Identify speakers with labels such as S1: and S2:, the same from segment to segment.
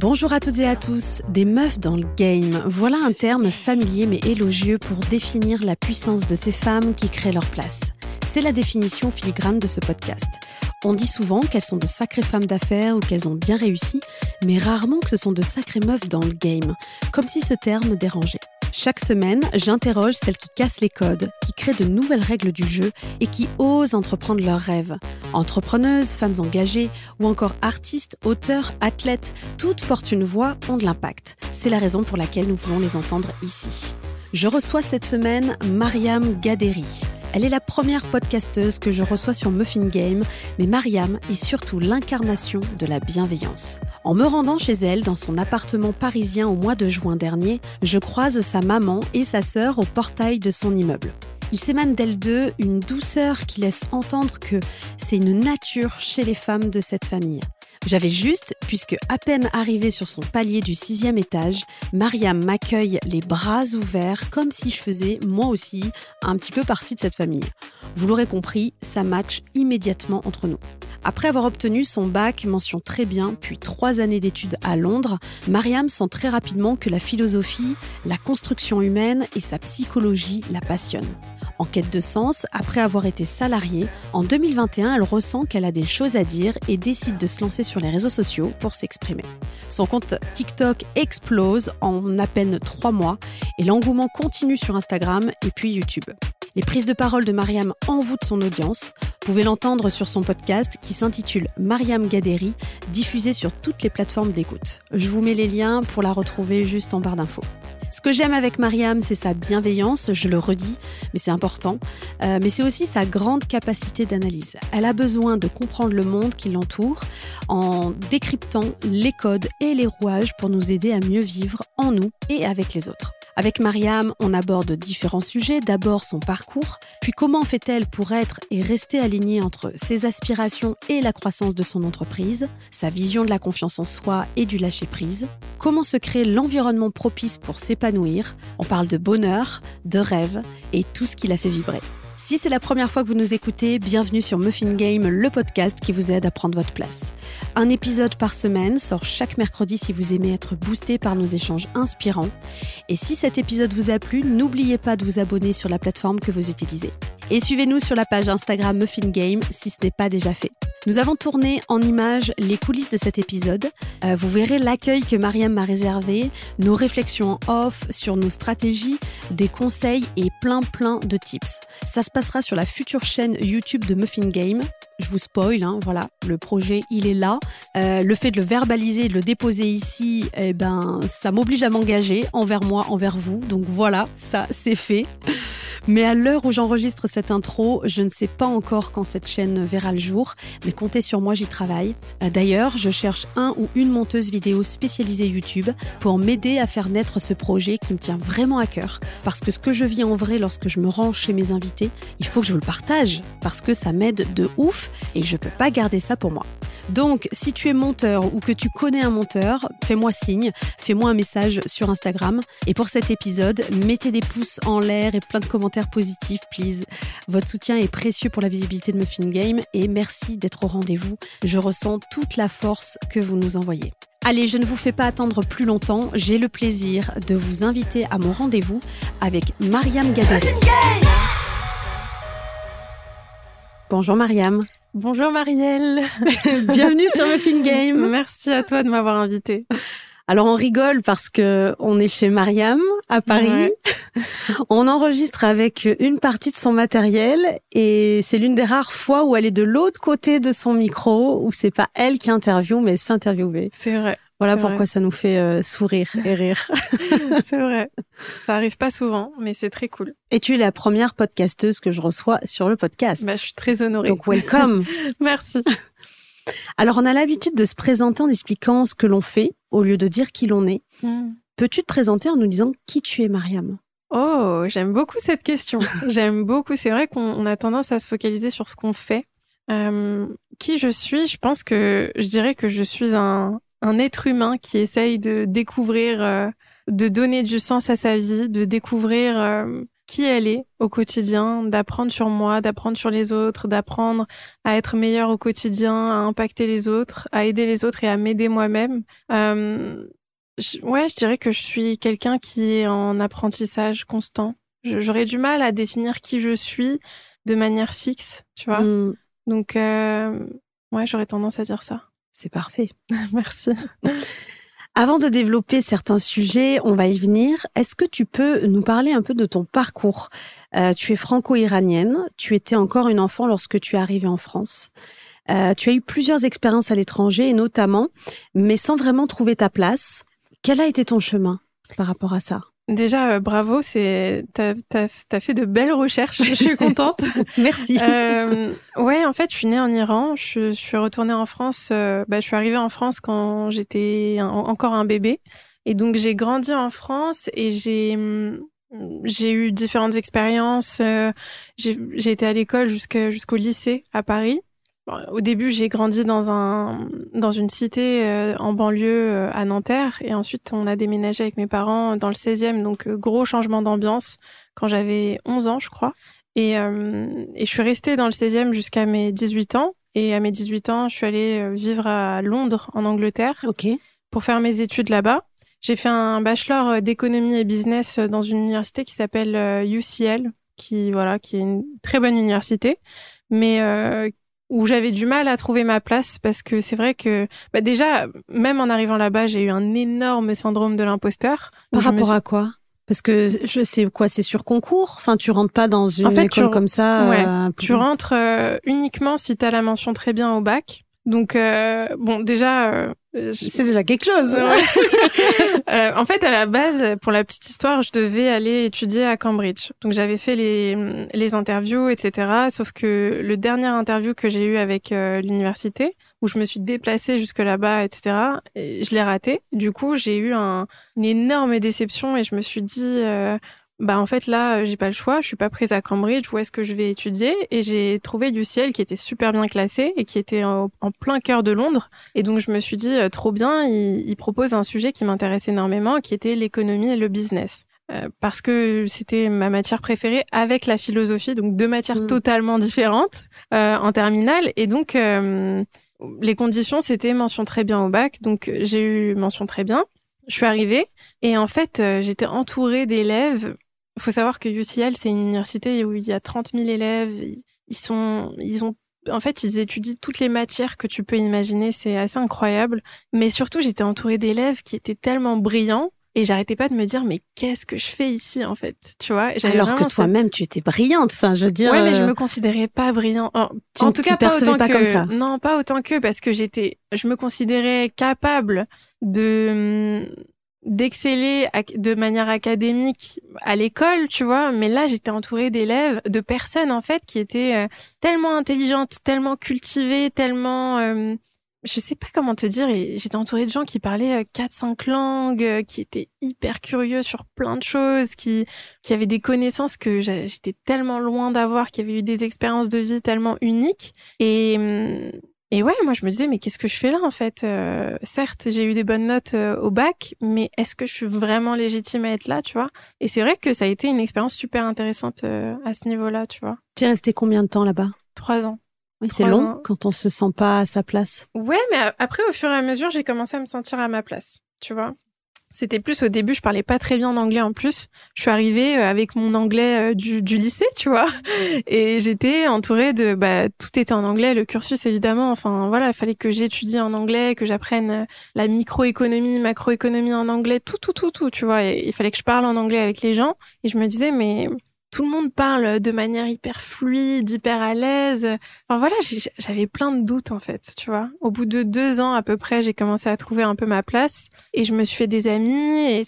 S1: Bonjour à toutes et à tous, des meufs dans le game. Voilà un terme familier mais élogieux pour définir la puissance de ces femmes qui créent leur place. C'est la définition filigrane de ce podcast. On dit souvent qu'elles sont de sacrées femmes d'affaires ou qu'elles ont bien réussi, mais rarement que ce sont de sacrées meufs dans le game, comme si ce terme dérangeait. Chaque semaine, j'interroge celles qui cassent les codes, qui créent de nouvelles règles du jeu et qui osent entreprendre leurs rêves. Entrepreneuses, femmes engagées ou encore artistes, auteurs, athlètes, toutes portent une voix, ont de l'impact. C'est la raison pour laquelle nous voulons les entendre ici. Je reçois cette semaine Mariam Gaderi. Elle est la première podcasteuse que je reçois sur Muffin Game, mais Mariam est surtout l'incarnation de la bienveillance. En me rendant chez elle dans son appartement parisien au mois de juin dernier, je croise sa maman et sa sœur au portail de son immeuble. Il s'émane d'elles deux une douceur qui laisse entendre que c'est une nature chez les femmes de cette famille. J'avais juste, puisque à peine arrivée sur son palier du sixième étage, Mariam m'accueille les bras ouverts comme si je faisais, moi aussi, un petit peu partie de cette famille. Vous l'aurez compris, ça match immédiatement entre nous. Après avoir obtenu son bac mention très bien, puis trois années d'études à Londres, Mariam sent très rapidement que la philosophie, la construction humaine et sa psychologie la passionnent. En quête de sens, après avoir été salariée, en 2021, elle ressent qu'elle a des choses à dire et décide de se lancer sur les réseaux sociaux pour s'exprimer. Son compte TikTok explose en à peine trois mois et l'engouement continue sur Instagram et puis YouTube. Les prises de parole de Mariam envoûtent son audience. Vous pouvez l'entendre sur son podcast qui s'intitule Mariam Gaderi, diffusé sur toutes les plateformes d'écoute. Je vous mets les liens pour la retrouver juste en barre d'infos. Ce que j'aime avec Mariam, c'est sa bienveillance, je le redis, mais c'est important. Euh, mais c'est aussi sa grande capacité d'analyse. Elle a besoin de comprendre le monde qui l'entoure en décryptant les codes et les rouages pour nous aider à mieux vivre en nous et avec les autres. Avec Mariam, on aborde différents sujets. D'abord son parcours, puis comment fait-elle pour être et rester alignée entre ses aspirations et la croissance de son entreprise, sa vision de la confiance en soi et du lâcher-prise, comment se crée l'environnement propice pour s'épanouir? On parle de bonheur, de rêve et tout ce qui la fait vibrer. Si c'est la première fois que vous nous écoutez, bienvenue sur Muffin Game, le podcast qui vous aide à prendre votre place. Un épisode par semaine sort chaque mercredi si vous aimez être boosté par nos échanges inspirants. Et si cet épisode vous a plu, n'oubliez pas de vous abonner sur la plateforme que vous utilisez. Et suivez-nous sur la page Instagram Muffin Game si ce n'est pas déjà fait. Nous avons tourné en images les coulisses de cet épisode. Euh, vous verrez l'accueil que Mariam m'a réservé, nos réflexions en off sur nos stratégies, des conseils et plein plein de tips. Ça se passera sur la future chaîne YouTube de Muffin Game. Je vous spoil, hein, voilà, le projet il est là. Euh, le fait de le verbaliser, de le déposer ici, eh ben, ça m'oblige à m'engager envers moi, envers vous. Donc voilà, ça c'est fait. Mais à l'heure où j'enregistre cette intro, je ne sais pas encore quand cette chaîne verra le jour, mais comptez sur moi, j'y travaille. Euh, d'ailleurs, je cherche un ou une monteuse vidéo spécialisée YouTube pour m'aider à faire naître ce projet qui me tient vraiment à cœur. Parce que ce que je vis en vrai lorsque je me rends chez mes invités, il faut que je vous le partage, parce que ça m'aide de ouf et je peux pas garder ça pour moi. Donc, si tu es monteur ou que tu connais un monteur, fais-moi signe, fais-moi un message sur Instagram. Et pour cet épisode, mettez des pouces en l'air et plein de commentaires positifs, please. Votre soutien est précieux pour la visibilité de Muffin Game et merci d'être au rendez-vous. Je ressens toute la force que vous nous envoyez. Allez, je ne vous fais pas attendre plus longtemps. J'ai le plaisir de vous inviter à mon rendez-vous avec Mariam Gadari. Bonjour Mariam.
S2: Bonjour Marielle.
S1: Bienvenue sur Muffin Game.
S2: Merci à toi de m'avoir invitée.
S1: Alors on rigole parce que on est chez Mariam à Paris. on enregistre avec une partie de son matériel et c'est l'une des rares fois où elle est de l'autre côté de son micro où c'est pas elle qui interviewe mais elle se fait interviewer.
S2: C'est vrai.
S1: Voilà pourquoi ça nous fait euh, sourire et rire.
S2: c'est vrai. Ça arrive pas souvent, mais c'est très cool.
S1: Et tu es la première podcasteuse que je reçois sur le podcast.
S2: Bah, je suis très honorée.
S1: Donc welcome.
S2: Merci.
S1: Alors on a l'habitude de se présenter en expliquant ce que l'on fait au lieu de dire qui l'on est. Hmm. Peux-tu te présenter en nous disant qui tu es, Mariam?
S2: Oh, j'aime beaucoup cette question. j'aime beaucoup. C'est vrai qu'on a tendance à se focaliser sur ce qu'on fait. Euh, qui je suis? Je pense que je dirais que je suis un, un être humain qui essaye de découvrir, euh, de donner du sens à sa vie, de découvrir euh, qui elle est au quotidien, d'apprendre sur moi, d'apprendre sur les autres, d'apprendre à être meilleur au quotidien, à impacter les autres, à aider les autres et à m'aider moi-même. Euh, ouais, je dirais que je suis quelqu'un qui est en apprentissage constant. J'aurais du mal à définir qui je suis de manière fixe, tu vois. Mm. Donc, euh, ouais, j'aurais tendance à dire ça.
S1: C'est parfait.
S2: Merci.
S1: Avant de développer certains sujets, on va y venir. Est-ce que tu peux nous parler un peu de ton parcours? Euh, Tu es franco-iranienne, tu étais encore une enfant lorsque tu es arrivée en France. Euh, tu as eu plusieurs expériences à l'étranger, notamment, mais sans vraiment trouver ta place. Quel a été ton chemin par rapport à ça?
S2: Déjà, euh, bravo, c'est t'as as, fait de belles recherches. Je suis contente.
S1: Merci.
S2: Euh, ouais, en fait, je suis née en Iran. Je, suis retournée en France. Euh, bah, je suis arrivée en France quand j'étais encore un bébé, et donc j'ai grandi en France et j'ai j'ai eu différentes expériences. j'ai été à l'école jusqu'au lycée à Paris au début, j'ai grandi dans un dans une cité euh, en banlieue euh, à Nanterre. Et ensuite on a déménagé avec mes parents dans le 16e donc euh, gros changement d'ambiance quand j'avais 11 ans, je crois. Et, et je suis restée dans le 16e jusqu'à mes 18 ans. Et à mes 18 ans, je suis allée vivre à Londres en Angleterre pour faire mes études là-bas. J'ai fait un bachelor d'économie et business dans une université qui s'appelle UCL qui voilà, qui est une très bonne université. Mais où j'avais du mal à trouver ma place parce que c'est vrai que bah déjà même en arrivant là-bas j'ai eu un énorme syndrome de l'imposteur.
S1: Par rapport à quoi? Parce que je sais quoi, c'est sur concours? Enfin, tu rentres pas dans une école comme ça.
S2: Ouais, euh, tu rentres euh, uniquement si tu as la mention très bien au bac. Donc euh, bon, déjà, euh,
S1: c'est déjà quelque chose.
S2: euh, en fait, à la base, pour la petite histoire, je devais aller étudier à Cambridge. Donc j'avais fait les, les interviews, etc. Sauf que le dernier interview que j'ai eu avec euh, l'université, où je me suis déplacée jusque là-bas, etc. je l'ai raté. Du coup, j'ai eu un, une énorme déception et je me suis dit, euh, bah en fait là euh, j'ai pas le choix, je suis pas prise à Cambridge, où est-ce que je vais étudier? Et j'ai trouvé du ciel qui était super bien classé et qui était en, plein cœur de Londres. Et donc je me suis dit euh, trop bien, il, il, propose un sujet qui m'intéresse énormément, qui était l'économie et le business. Euh, parce que c'était ma matière préférée avec la philosophie, donc deux matières mm. totalement différentes euh, en terminale. Et donc les conditions c'était mention très bien au bac, donc j'ai eu mention très bien. Je suis arrivée et en fait j'étais entourée d'élèves il faut savoir que UCL, c'est une université où il y a 30 000 élèves. Ils sont, ils ont, en fait, ils étudient toutes les matières que tu peux imaginer. C'est assez incroyable. Mais surtout, j'étais entourée d'élèves qui étaient tellement brillants et j'arrêtais pas de me dire mais qu'est-ce que je fais ici en fait? Tu vois
S1: alors que toi-même tu étais brillante enfin je veux dire
S2: ouais mais je euh, me considérais pas brillante en, en tout cas pas autant pas que comme ça. non pas autant que parce que j'étais je me considérais capable de d'exceller de manière académique à l'école, tu vois, mais là j'étais entourée d'élèves, de personnes en fait qui étaient euh, tellement intelligentes, tellement cultivées, tellement euh, je sais pas comment te dire, j'étais entourée de gens qui parlaient euh, quatre cinq langues, qui étaient hyper curieux sur plein de choses, qui qui avaient des connaissances que j'étais tellement loin d'avoir, qui avaient eu des expériences de vie tellement uniques. Et hum, et ouais, moi je me disais, mais qu'est-ce que je fais là en fait euh, Certes, j'ai eu des bonnes notes euh, au bac, mais est-ce que je suis vraiment légitime à être là, tu vois? Et c'est vrai que ça a été une expérience super intéressante euh, à ce niveau-là, tu vois.
S1: Tu es resté combien de temps là-bas?
S2: Trois ans.
S1: Oui, c'est long quand on se sent pas à sa place.
S2: Ouais, mais après, au fur et à mesure, j'ai commencé à me sentir à ma place, tu vois. C'était plus au début, je parlais pas très bien anglais en plus. Je suis arrivée euh, avec mon anglais euh, du, du lycée, tu vois, et j'étais entourée de, bah, tout était en anglais, le cursus évidemment. Enfin voilà, il fallait que j'étudie en anglais, que j'apprenne euh, la microéconomie, macroéconomie en anglais, tout, tout, tout, tout, tu vois. Et il fallait que je parle en anglais avec les gens. Et je me disais, mais tout le monde parle de manière hyper fluide, hyper à l'aise. Enfin voilà, j'avais plein de doutes en fait, tu vois. Au bout de deux ans à peu près, j'ai commencé à trouver un peu ma place et je me suis fait des amis et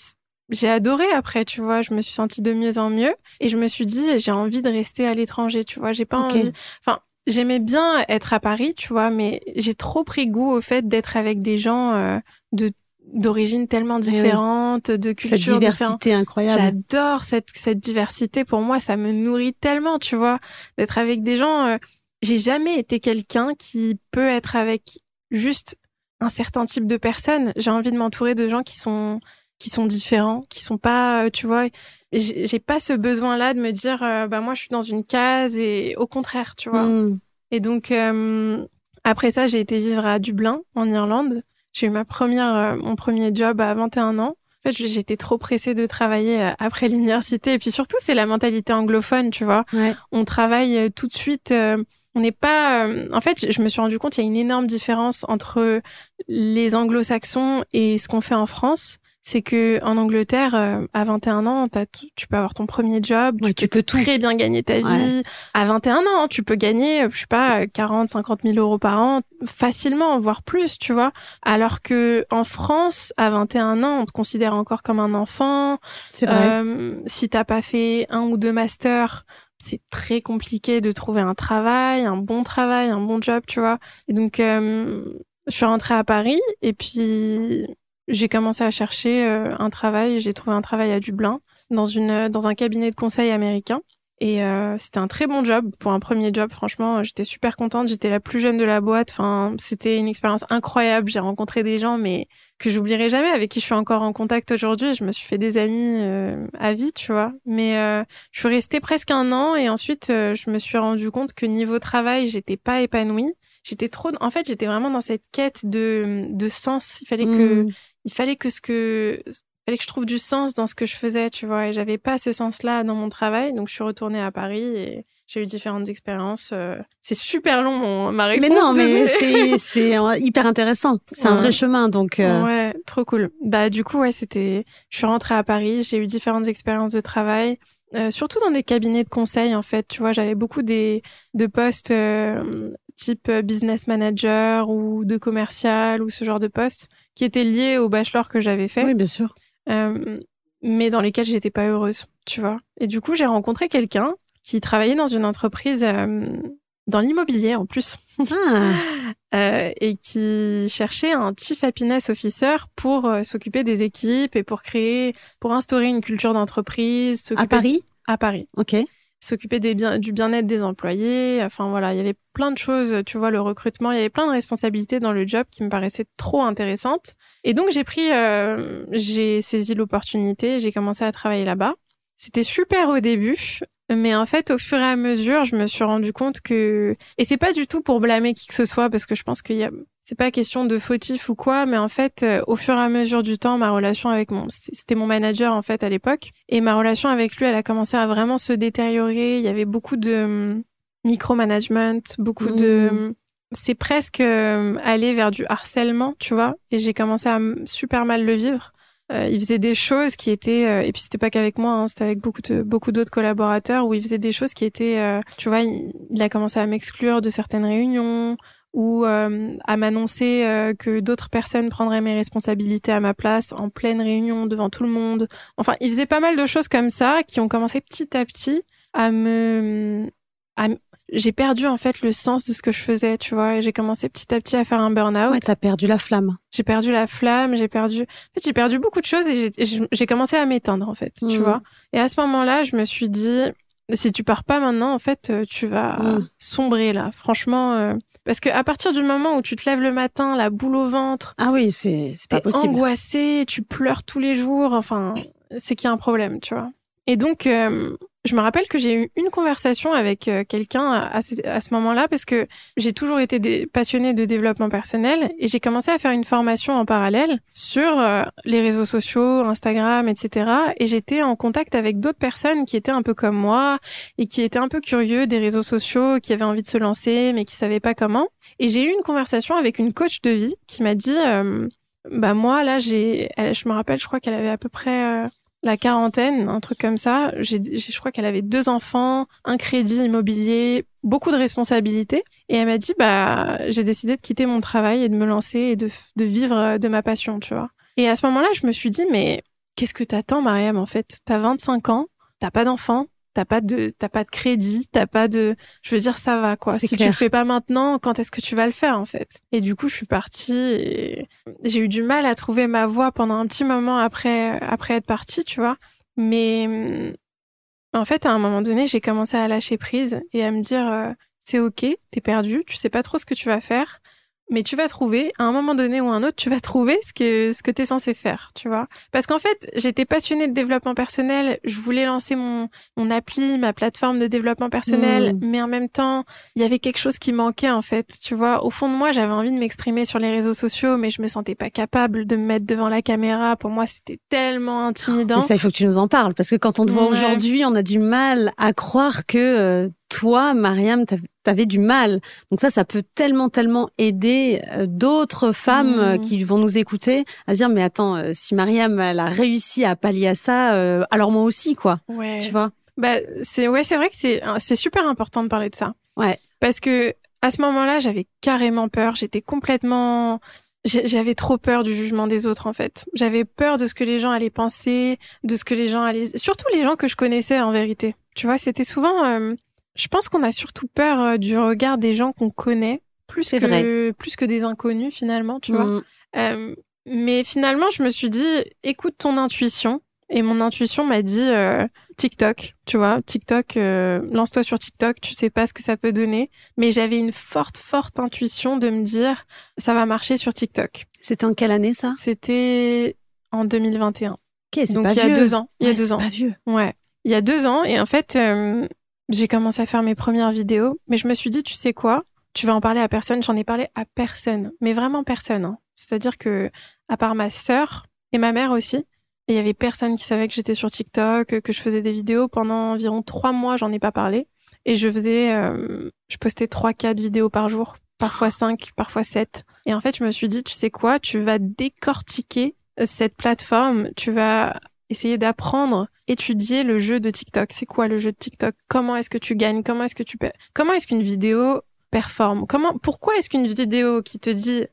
S2: j'ai adoré après, tu vois. Je me suis sentie de mieux en mieux et je me suis dit j'ai envie de rester à l'étranger, tu vois. J'ai pas envie. Enfin, j'aimais bien être à Paris, tu vois, mais j'ai trop pris goût au fait d'être avec des gens euh, de d'origines tellement eh différentes, de cultures
S1: Cette diversité incroyable.
S2: J'adore cette, cette diversité. Pour moi, ça me nourrit tellement, tu vois, d'être avec des gens. Euh, j'ai jamais été quelqu'un qui peut être avec juste un certain type de personnes. J'ai envie de m'entourer de gens qui sont qui sont différents, qui sont pas, tu vois, j'ai pas ce besoin-là de me dire, bah moi je suis dans une case et au contraire, tu vois. Hmm. Et donc après ça, j'ai été vivre à Dublin en Irlande. J'ai eu ma première, mon premier job à 21 ans. En fait, j'étais trop pressée de travailler euh, après l'université. Et puis surtout, c'est la mentalité anglophone, tu vois. On travaille euh, tout de suite. Euh, on n'est pas. En fait, je me suis rendu compte, il y a une énorme différence entre les anglo-saxons et ce qu'on fait en France c'est que en Angleterre, euh, à 21 ans, tu peux avoir ton premier job, tu, peux, très bien gagner ta vie. À 21 ans, tu peux gagner, je sais pas, 40, 50 000 euros par an facilement, voire plus, tu vois. Alors que en France, à 21 ans, on te considère encore comme un enfant.
S1: C'est vrai. Euh,
S2: si t'as pas fait un ou deux masters, c'est très compliqué de trouver un travail, un bon travail, un bon job, tu vois. Et donc, euh, je suis rentrée à Paris et puis j'ai commencé à chercher euh, un travail. J'ai trouvé un travail à Dublin dans une dans un cabinet de conseil américain. Et euh, c'était un très bon job pour un premier job. Franchement, j'étais super contente. J'étais la plus jeune de la boîte. Enfin, c'était une expérience incroyable. J'ai rencontré des gens, mais que j'oublierai jamais, avec qui je suis encore en contact aujourd'hui. Je me suis fait des amis euh, à vie, tu vois. Mais je suis restée presque un an et ensuite, je me suis rendu compte que niveau travail, j'étais pas épanouie. J'étais trop, en fait, j'étais vraiment dans cette quête de, de sens. Il fallait que, mmh il fallait que ce que fallait que je trouve du sens dans ce que je faisais, tu vois. Et j'avais pas ce sens-là dans mon travail, donc je suis retournée à Paris et j'ai eu différentes expériences. Euh. C'est super long, mon, ma réponse.
S1: Mais non, mais c'est hyper intéressant. C'est un vrai chemin, donc.
S2: Euh. Ouais, trop cool. Bah du coup, ouais, c'était. Je suis rentrée à Paris. J'ai eu différentes expériences de travail. Euh, surtout dans des cabinets de conseil en fait tu vois j'avais beaucoup des de postes type business manager ou de commercial ou ce genre de postes qui étaient liés au bachelor que j'avais fait.
S1: Oui, bien sûr.
S2: Euh, mais dans lesquels j'étais pas heureuse, tu vois. Et du coup, j'ai rencontré quelqu'un qui travaillait dans une entreprise euh, dans l'immobilier en plus. Ah. euh, et qui cherchait un chief happiness officer pour s'occuper des équipes et pour créer, pour instaurer une culture d'entreprise.
S1: À Paris
S2: À Paris.
S1: Ok
S2: s'occuper du bien-être des employés. Enfin voilà, il y avait plein de choses, tu vois, le recrutement, il y avait plein de responsabilités dans le job qui me paraissaient trop intéressantes. Et donc j'ai pris, euh, j'ai saisi l'opportunité, j'ai commencé à travailler là-bas. C'était super au début, mais en fait, au fur et à mesure, je me suis rendu compte que et c'est pas du tout pour blâmer qui que ce soit parce que je pense qu'il y a c'est pas question de fautif ou quoi, mais en fait, euh, au fur et à mesure du temps, ma relation avec mon, c'était mon manager en fait à l'époque, et ma relation avec lui, elle a commencé à vraiment se détériorer. Il y avait beaucoup de hum, micromanagement, beaucoup de, mmh. hum, c'est presque euh, aller vers du harcèlement, tu vois. Et j'ai commencé à super mal le vivre. Euh, il faisait des choses qui étaient, et puis c'était pas qu'avec moi, hein, c'était avec beaucoup de beaucoup d'autres collaborateurs où il faisait des choses qui étaient, tu vois, il a commencé à m'exclure de certaines réunions ou euh, à m'annoncer euh, que d'autres personnes prendraient mes responsabilités à ma place en pleine réunion devant tout le monde. Enfin, il faisait pas mal de choses comme ça qui ont commencé petit à petit à me... À... J'ai perdu en fait le sens de ce que je faisais, tu vois, et j'ai commencé petit à petit à faire un burn-out.
S1: Ouais, t'as perdu la flamme.
S2: J'ai perdu la flamme, j'ai perdu... En fait, j'ai perdu beaucoup de choses et j'ai commencé à m'éteindre, en fait, tu mmh. vois. Et à ce moment-là, je me suis dit, si tu pars pas maintenant, en fait, tu vas mmh. sombrer là. Franchement, euh, parce que à partir du moment où tu te lèves le matin, la boule au ventre,
S1: ah oui, c'est pas possible.
S2: Angoissé, tu pleures tous les jours. Enfin, c'est qu'il y a un problème, tu vois. Et donc, euh, je me rappelle que j'ai eu une conversation avec euh, quelqu'un à, ce moment-là parce que j'ai toujours été passionnée de développement personnel et j'ai commencé à faire une formation en parallèle sur euh, les réseaux sociaux, Instagram, etc. Et j'étais en contact avec d'autres personnes qui étaient un peu comme moi et qui étaient un peu curieux des réseaux sociaux, qui avaient envie de se lancer mais qui savaient pas comment. Et j'ai eu une conversation avec une coach de vie qui m'a dit, euh, bah moi là j'ai, je me rappelle, je crois qu'elle avait à peu près la quarantaine, un truc comme ça. J'ai, je crois qu'elle avait deux enfants, un crédit immobilier, beaucoup de responsabilités. Et elle m'a dit, bah, j'ai décidé de quitter mon travail et de me lancer et de, de vivre de ma passion, tu vois. Et à ce moment-là, je me suis dit, mais qu'est-ce que t'attends, Mariam, en fait? T'as 25 ans, t'as pas d'enfants, t'as pas de t'as pas de crédit, t'as pas de je veux dire ça va quoi. Si tu le fais pas maintenant, quand est-ce que tu vas le faire en fait? Et du coup, je suis partie et j'ai eu du mal à trouver ma voie pendant un petit moment après après être partie, tu vois. Mais en fait, à un moment donné, j'ai commencé à lâcher prise et à me dire euh, c'est OK, t'es perdu, tu sais pas trop ce que tu vas faire, mais tu vas trouver, à un moment donné ou un autre, tu vas trouver ce que, ce que tu es censé faire, tu vois. Parce qu'en fait, j'étais passionnée de développement personnel, je voulais lancer mon, mon appli, ma plateforme de développement personnel,
S1: Mm.
S2: mais en même temps, il y avait quelque chose qui manquait, en fait, tu vois. Au fond de moi, j'avais envie de m'exprimer sur les réseaux sociaux, mais je me sentais pas capable de me mettre devant la caméra. Pour moi, c'était tellement intimidant.
S1: Mais ça, il faut que tu nous en parles. Parce que quand on te voit
S2: Ouais.
S1: aujourd'hui, on a du mal à croire que euh, toi, Mariam, t'av- t'avais du mal. Donc ça, ça peut tellement, tellement aider euh, d'autres femmes
S2: Mm.
S1: euh, qui vont nous écouter à se dire, mais attends, euh, si Mariam, elle a réussi à pallier à ça, euh, alors moi aussi, quoi.
S2: Ouais.
S1: Tu vois?
S2: Bah, c'est ouais, c'est vrai que c'est c'est super important de parler de ça.
S1: Ouais.
S2: Parce que à ce moment-là, j'avais carrément peur. J'étais complètement j'avais trop peur du jugement des autres en fait. J'avais peur de ce que les gens allaient penser, de ce que les gens allaient surtout les gens que je connaissais en vérité. Tu vois, c'était souvent euh, je pense qu'on a surtout peur euh, du regard des gens qu'on connaît plus que plus que des inconnus finalement, tu vois.
S1: Mm.
S2: Euh, mais finalement, je me suis dit, écoute ton intuition. Et mon intuition m'a dit euh, TikTok, tu vois, TikTok, euh, lance-toi sur TikTok, tu sais pas ce que ça peut donner. Mais j'avais une forte, forte intuition de me dire, ça va marcher sur TikTok.
S1: C'était en quelle année, ça?
S2: C'était en 2021.
S1: Ok, c'est
S2: Donc
S1: pas
S2: il y a
S1: vieux.
S2: deux ans. Il y a deux ans.
S1: pas vieux.
S2: Ouais. Il y a deux ans. Et en fait, euh, j'ai commencé à faire mes premières vidéos. Mais je me suis dit, tu sais quoi Tu vas en parler à personne. J'en ai parlé à personne. Mais vraiment personne. hein. C'est-à-dire que, à part ma sœur et ma mère aussi, il y avait personne qui savait que j'étais sur TikTok, que je faisais des vidéos. Pendant environ trois mois, j'en ai pas parlé. Et je faisais, euh, je postais trois, quatre vidéos par jour. Parfois cinq, parfois sept. Et en fait, je me suis dit, tu sais quoi Tu vas décortiquer cette plateforme. Tu vas essayer d'apprendre, étudier le jeu de TikTok. C'est quoi le jeu de TikTok? Comment est-ce que tu gagnes? Comment est-ce que tu Comment est-ce qu'une vidéo performe? Comment Pourquoi est-ce qu'une vidéo qui te dit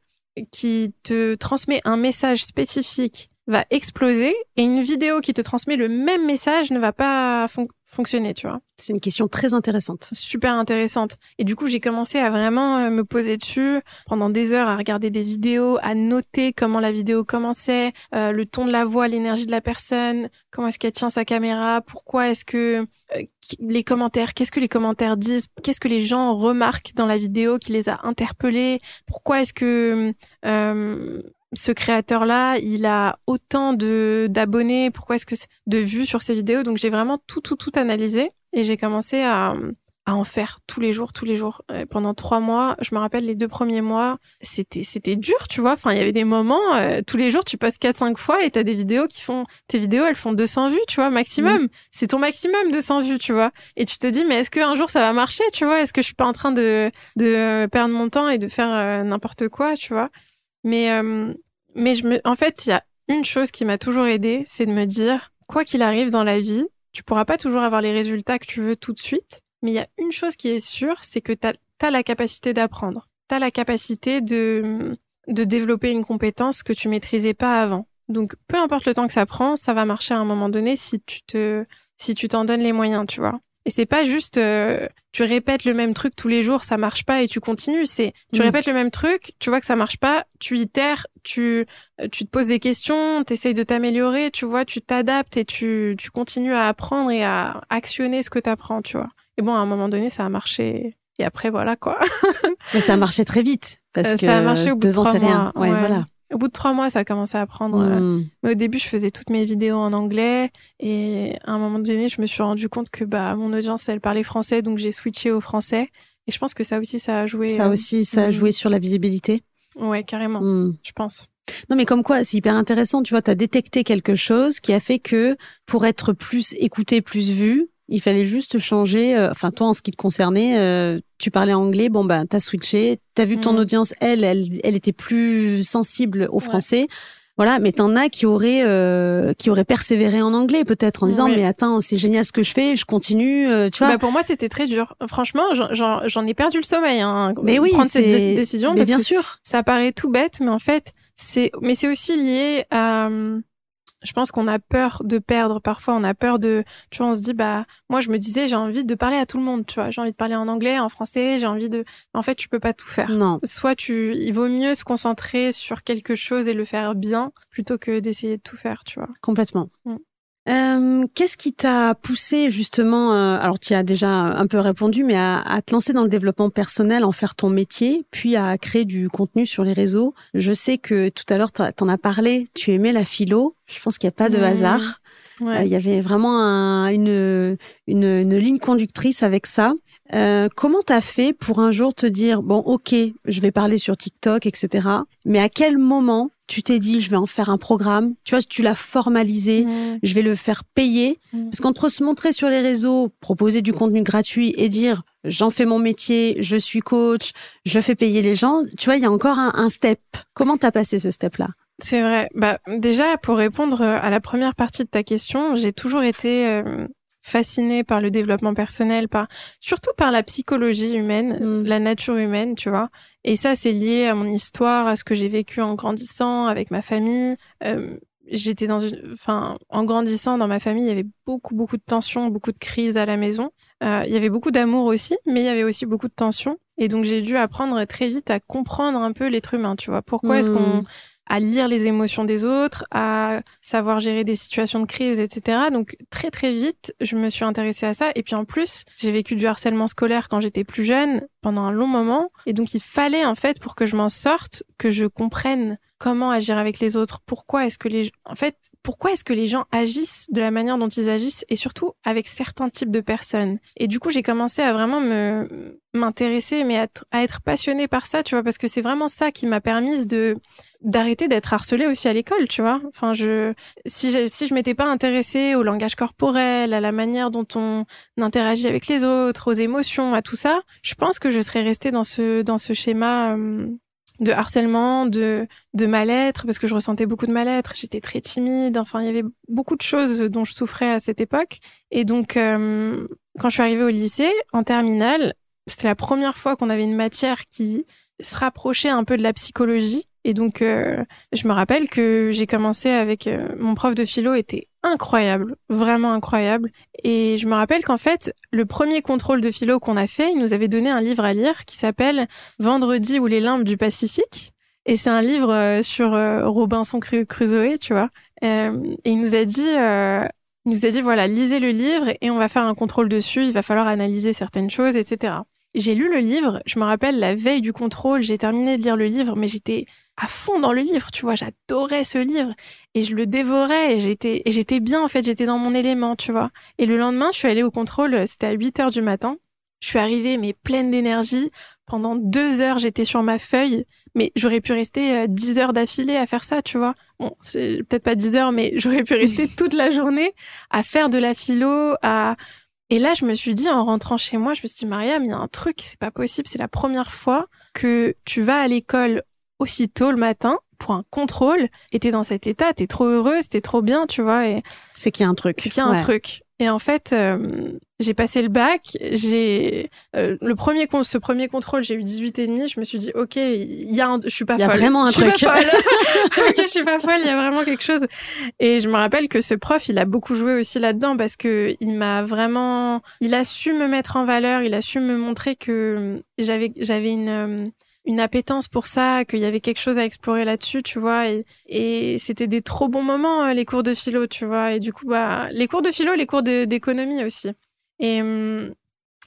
S2: qui te transmet un message spécifique va exploser et une vidéo qui te transmet le même message ne va pas fonctionner, tu vois
S1: C'est une question très intéressante.
S2: super intéressante. Et du coup, j'ai commencé à vraiment euh, me poser dessus pendant des heures, à regarder des vidéos, à noter comment la vidéo commençait, euh, le ton de la voix, l'énergie de la personne, comment est-ce qu'elle tient sa caméra, pourquoi est-ce que euh, les commentaires, qu'est-ce que les commentaires disent, qu'est-ce que les gens remarquent dans la vidéo qui les a interpellés, pourquoi est-ce que euh, ce créateur-là, il a autant de d'abonnés, pourquoi est-ce que c'est- de vues sur ses vidéos. Donc j'ai vraiment tout tout tout analysé et j'ai commencé à à en faire tous les jours, tous les jours. Euh, pendant trois mois, je me rappelle les deux premiers mois, c'était c'était dur, tu vois. Enfin, il y avait des moments, euh, tous les jours, tu passes quatre cinq fois et t'as des vidéos qui font, tes vidéos, elles font 200 vues, tu vois, maximum. C'est ton maximum 200 vues, tu vois. Et tu te dis, mais est-ce qu'un jour ça va marcher, tu vois? Est-ce que je suis pas en train de de perdre mon temps et de faire euh, n'importe quoi, tu vois? Mais euh, mais je me, en fait, il y a une chose qui m'a toujours aidée, c'est de me dire, quoi qu'il arrive dans la vie, tu pourras pas toujours avoir les résultats que tu veux tout de suite, mais il y a une chose qui est sûre, c'est que tu as, la capacité d'apprendre. Tu as la capacité de, de développer une compétence que tu maîtrisais pas avant. Donc, peu importe le temps que ça prend, ça va marcher à un moment donné si tu te, si tu t'en donnes les moyens, tu vois. Et c'est pas juste, euh, tu répètes le même truc tous les jours, ça marche pas et tu continues. C'est, tu
S1: Mm.
S2: répètes le même truc, tu vois que ça marche pas, tu itères, tu, euh, tu te poses des questions, t'essayes de t'améliorer, tu vois, tu t'adaptes et tu, tu continues à apprendre et à actionner ce que t'apprends, tu vois. Et bon, à un moment donné, ça a marché. Et après, voilà, quoi.
S1: Mais ça a marché très vite. Parce
S2: Euh,
S1: que
S2: ça a marché au bout de
S1: deux ans, c'est rien. ouais. voilà.
S2: Au bout de trois mois, ça a commencé à prendre. euh,
S1: Mm.
S2: Mais au début, je faisais toutes mes vidéos en anglais et à un moment donné, je me suis rendu compte que bah mon audience, elle parlait français, donc j'ai switché au français. Et je pense que ça aussi, ça a joué.
S1: Ça
S2: euh,
S1: aussi, ça a
S2: mm.
S1: joué sur la visibilité.
S2: Ouais, carrément.
S1: Mm.
S2: Je pense.
S1: Non, mais comme quoi, c'est hyper intéressant. Tu vois, tu as détecté quelque chose qui a fait que pour être plus écouté, plus vu, il fallait juste changer. euh, Enfin, toi, en ce qui te concernait, euh, tu parlais anglais, bon, ben, t'as switché. T'as vu ton
S2: Mhm.
S1: audience, elle, elle, elle était plus sensible au français. Voilà, mais t'en as qui auraient, euh, qui auraient persévéré en anglais, peut-être, en disant,
S2: Oui.
S1: mais attends, c'est génial ce que je fais, je continue, euh, tu vois.
S2: Bah, pour moi, c'était très dur. Franchement, j'en- ai perdu le sommeil. Hein,
S1: mais oui,
S2: prendre cette décision.
S1: Mais
S2: parce
S1: bien
S2: que
S1: sûr.
S2: ça paraît tout bête, mais en fait, c'est, mais c'est aussi lié à, hum, je pense qu'on a peur de perdre. Parfois, on a peur de, tu vois, on se dit, bah, moi, je me disais, j'ai envie de parler à tout le monde, tu vois, j'ai envie de parler en anglais, en français, j'ai envie de, en fait, tu peux pas tout faire.
S1: Non.
S2: Soit tu, il vaut mieux se concentrer sur quelque chose et le faire bien plutôt que d'essayer de tout faire, tu vois.
S1: Complètement.
S2: Mm.
S1: Euh, Qu'est-ce qui t'a poussé justement, euh, alors tu as déjà un peu répondu, mais à, à, te lancer dans le développement personnel, en faire ton métier, puis à créer du contenu sur les réseaux? Je sais que tout à l'heure, tu en as parlé, tu aimais la philo, je pense qu'il n'y a pas de mmh. hasard. Euh, il ouais. y avait vraiment un, une, une, une, ligne conductrice avec ça. Euh, comment t'as fait pour un jour te dire bon ok je vais parler sur TikTok etc mais à quel moment tu t'es dit je vais en faire un programme tu vois tu l'as formalisé mmh. je vais le faire payer mmh. parce qu'entre se montrer sur les réseaux proposer du contenu gratuit et dire j'en fais mon métier je suis coach je fais payer les gens tu vois il y a encore un, un step comment t'as passé ce step là
S2: c'est vrai. Bah, déjà, pour répondre à la première partie de ta question, j'ai toujours été euh, fascinée par le développement personnel, par surtout par la psychologie humaine, mm. la nature humaine, tu vois. Et ça, c'est lié à mon histoire, à ce que j'ai vécu en grandissant avec ma famille. Euh, j'étais dans une, enfin, en grandissant dans ma famille, il y avait beaucoup, beaucoup de tensions, beaucoup de crises à la maison. Euh, il y avait beaucoup d'amour aussi, mais il y avait aussi beaucoup de tensions. Et donc j'ai dû apprendre très vite à comprendre un peu l'être humain, tu vois. Pourquoi mmh. est-ce qu'on à lire les émotions des autres, à savoir gérer des situations de crise, etc. Donc très très vite, je me suis intéressée à ça. Et puis en plus, j'ai vécu du harcèlement scolaire quand j'étais plus jeune, pendant un long moment. Et donc il fallait en fait, pour que je m'en sorte, que je comprenne comment agir avec les autres, pourquoi est-ce que les en fait, pourquoi est-ce que les gens agissent de la manière dont ils agissent et surtout avec certains types de personnes? Et du coup, j'ai commencé à vraiment me m'intéresser mais à à être passionnée par ça, tu vois parce que c'est vraiment ça qui m'a permise de d'arrêter d'être harcelée aussi à l'école, tu vois. Enfin, je si je, si je m'étais pas intéressée au langage corporel, à la manière dont on interagit avec les autres, aux émotions, à tout ça, je pense que je serais restée dans ce dans ce schéma euh, de harcèlement, de, de mal-être, parce que je ressentais beaucoup de mal-être, j'étais très timide, enfin, il y avait beaucoup de choses dont je souffrais à cette époque. Et donc, euh, quand je suis arrivée au lycée, en terminale, c'était la première fois qu'on avait une matière qui se rapprochait un peu de la psychologie. Et donc, euh, je me rappelle que j'ai commencé avec euh, mon prof de philo était incroyable, vraiment incroyable. Et je me rappelle qu'en fait, le premier contrôle de philo qu'on a fait, il nous avait donné un livre à lire qui s'appelle Vendredi ou les limbes du Pacifique. Et c'est un livre euh, sur Robinson Crusoe, tu vois. Et il nous a dit, il nous a dit voilà, lisez le livre et on va faire un contrôle dessus. Il va falloir analyser certaines choses, etc. J'ai lu le livre. Je me rappelle la veille du contrôle, j'ai terminé de lire le livre, mais j'étais à fond dans le livre, tu vois, j'adorais ce livre et je le dévorais et j'étais et j'étais bien en fait, j'étais dans mon élément, tu vois. Et le lendemain, je suis allée au contrôle, c'était à 8 heures du matin. Je suis arrivée mais pleine d'énergie. Pendant deux heures, j'étais sur ma feuille, mais j'aurais pu rester 10 euh, heures d'affilée à faire ça, tu vois. Bon, c'est peut-être pas 10 heures, mais j'aurais pu rester toute la journée à faire de la philo, à et là, je me suis dit, en rentrant chez moi, je me suis dit, Mariam, il y a un truc, c'est pas possible, c'est la première fois que tu vas à l'école aussitôt le matin pour un contrôle et t'es dans cet état, t'es trop heureuse, t'es trop bien, tu vois. Et
S1: c'est qu'il y a un truc.
S2: C'est qu'il y a un truc. Et en fait, euh, j'ai passé le bac, j'ai euh, le premier ce premier contrôle, j'ai eu 18 et demi, je me suis dit OK, il y a un, je suis pas folle.
S1: Il y a vraiment un
S2: je
S1: truc.
S2: Suis pas folle. OK, je suis pas folle, il y a vraiment quelque chose. Et je me rappelle que ce prof, il a beaucoup joué aussi là-dedans parce que il m'a vraiment il a su me mettre en valeur, il a su me montrer que j'avais j'avais une une appétence pour ça, qu'il y avait quelque chose à explorer là-dessus, tu vois. Et, et c'était des trop bons moments, euh, les cours de philo, tu vois. Et du coup, bah, les cours de philo, les cours d'économie aussi. Et hum,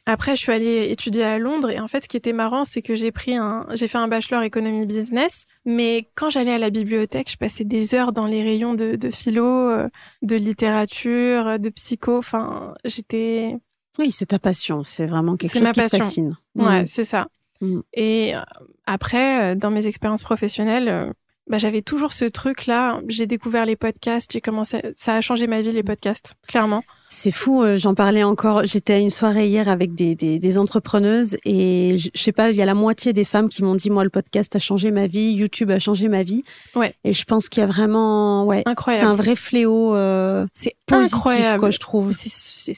S2: après, je suis allée étudier à Londres. Et en fait, ce qui était marrant, c'est que j'ai pris un, j'ai fait un bachelor économie business. Mais quand j'allais à la bibliothèque, je passais des heures dans les rayons de, de philo, euh, de littérature, de psycho. Enfin, j'étais.
S1: Oui, c'est ta passion. C'est vraiment quelque chose qui passion. te fascine.
S2: Ouais, mmh. c'est ça. Mmh. Et euh, après, euh, dans mes expériences professionnelles, euh, bah, j'avais toujours ce truc-là. J'ai découvert les podcasts, j'ai commencé, ça a changé ma vie, les podcasts, clairement.
S1: C'est fou, j'en parlais encore. J'étais à une soirée hier avec des, des, des entrepreneuses et je, je, sais pas, il y a la moitié des femmes qui m'ont dit moi le podcast a changé ma vie, YouTube a changé ma vie.
S2: Ouais.
S1: Et je pense qu'il y a vraiment, ouais,
S2: incroyable.
S1: C'est un vrai fléau. Euh,
S2: c'est
S1: positif,
S2: incroyable.
S1: quoi, je trouve.
S2: C'est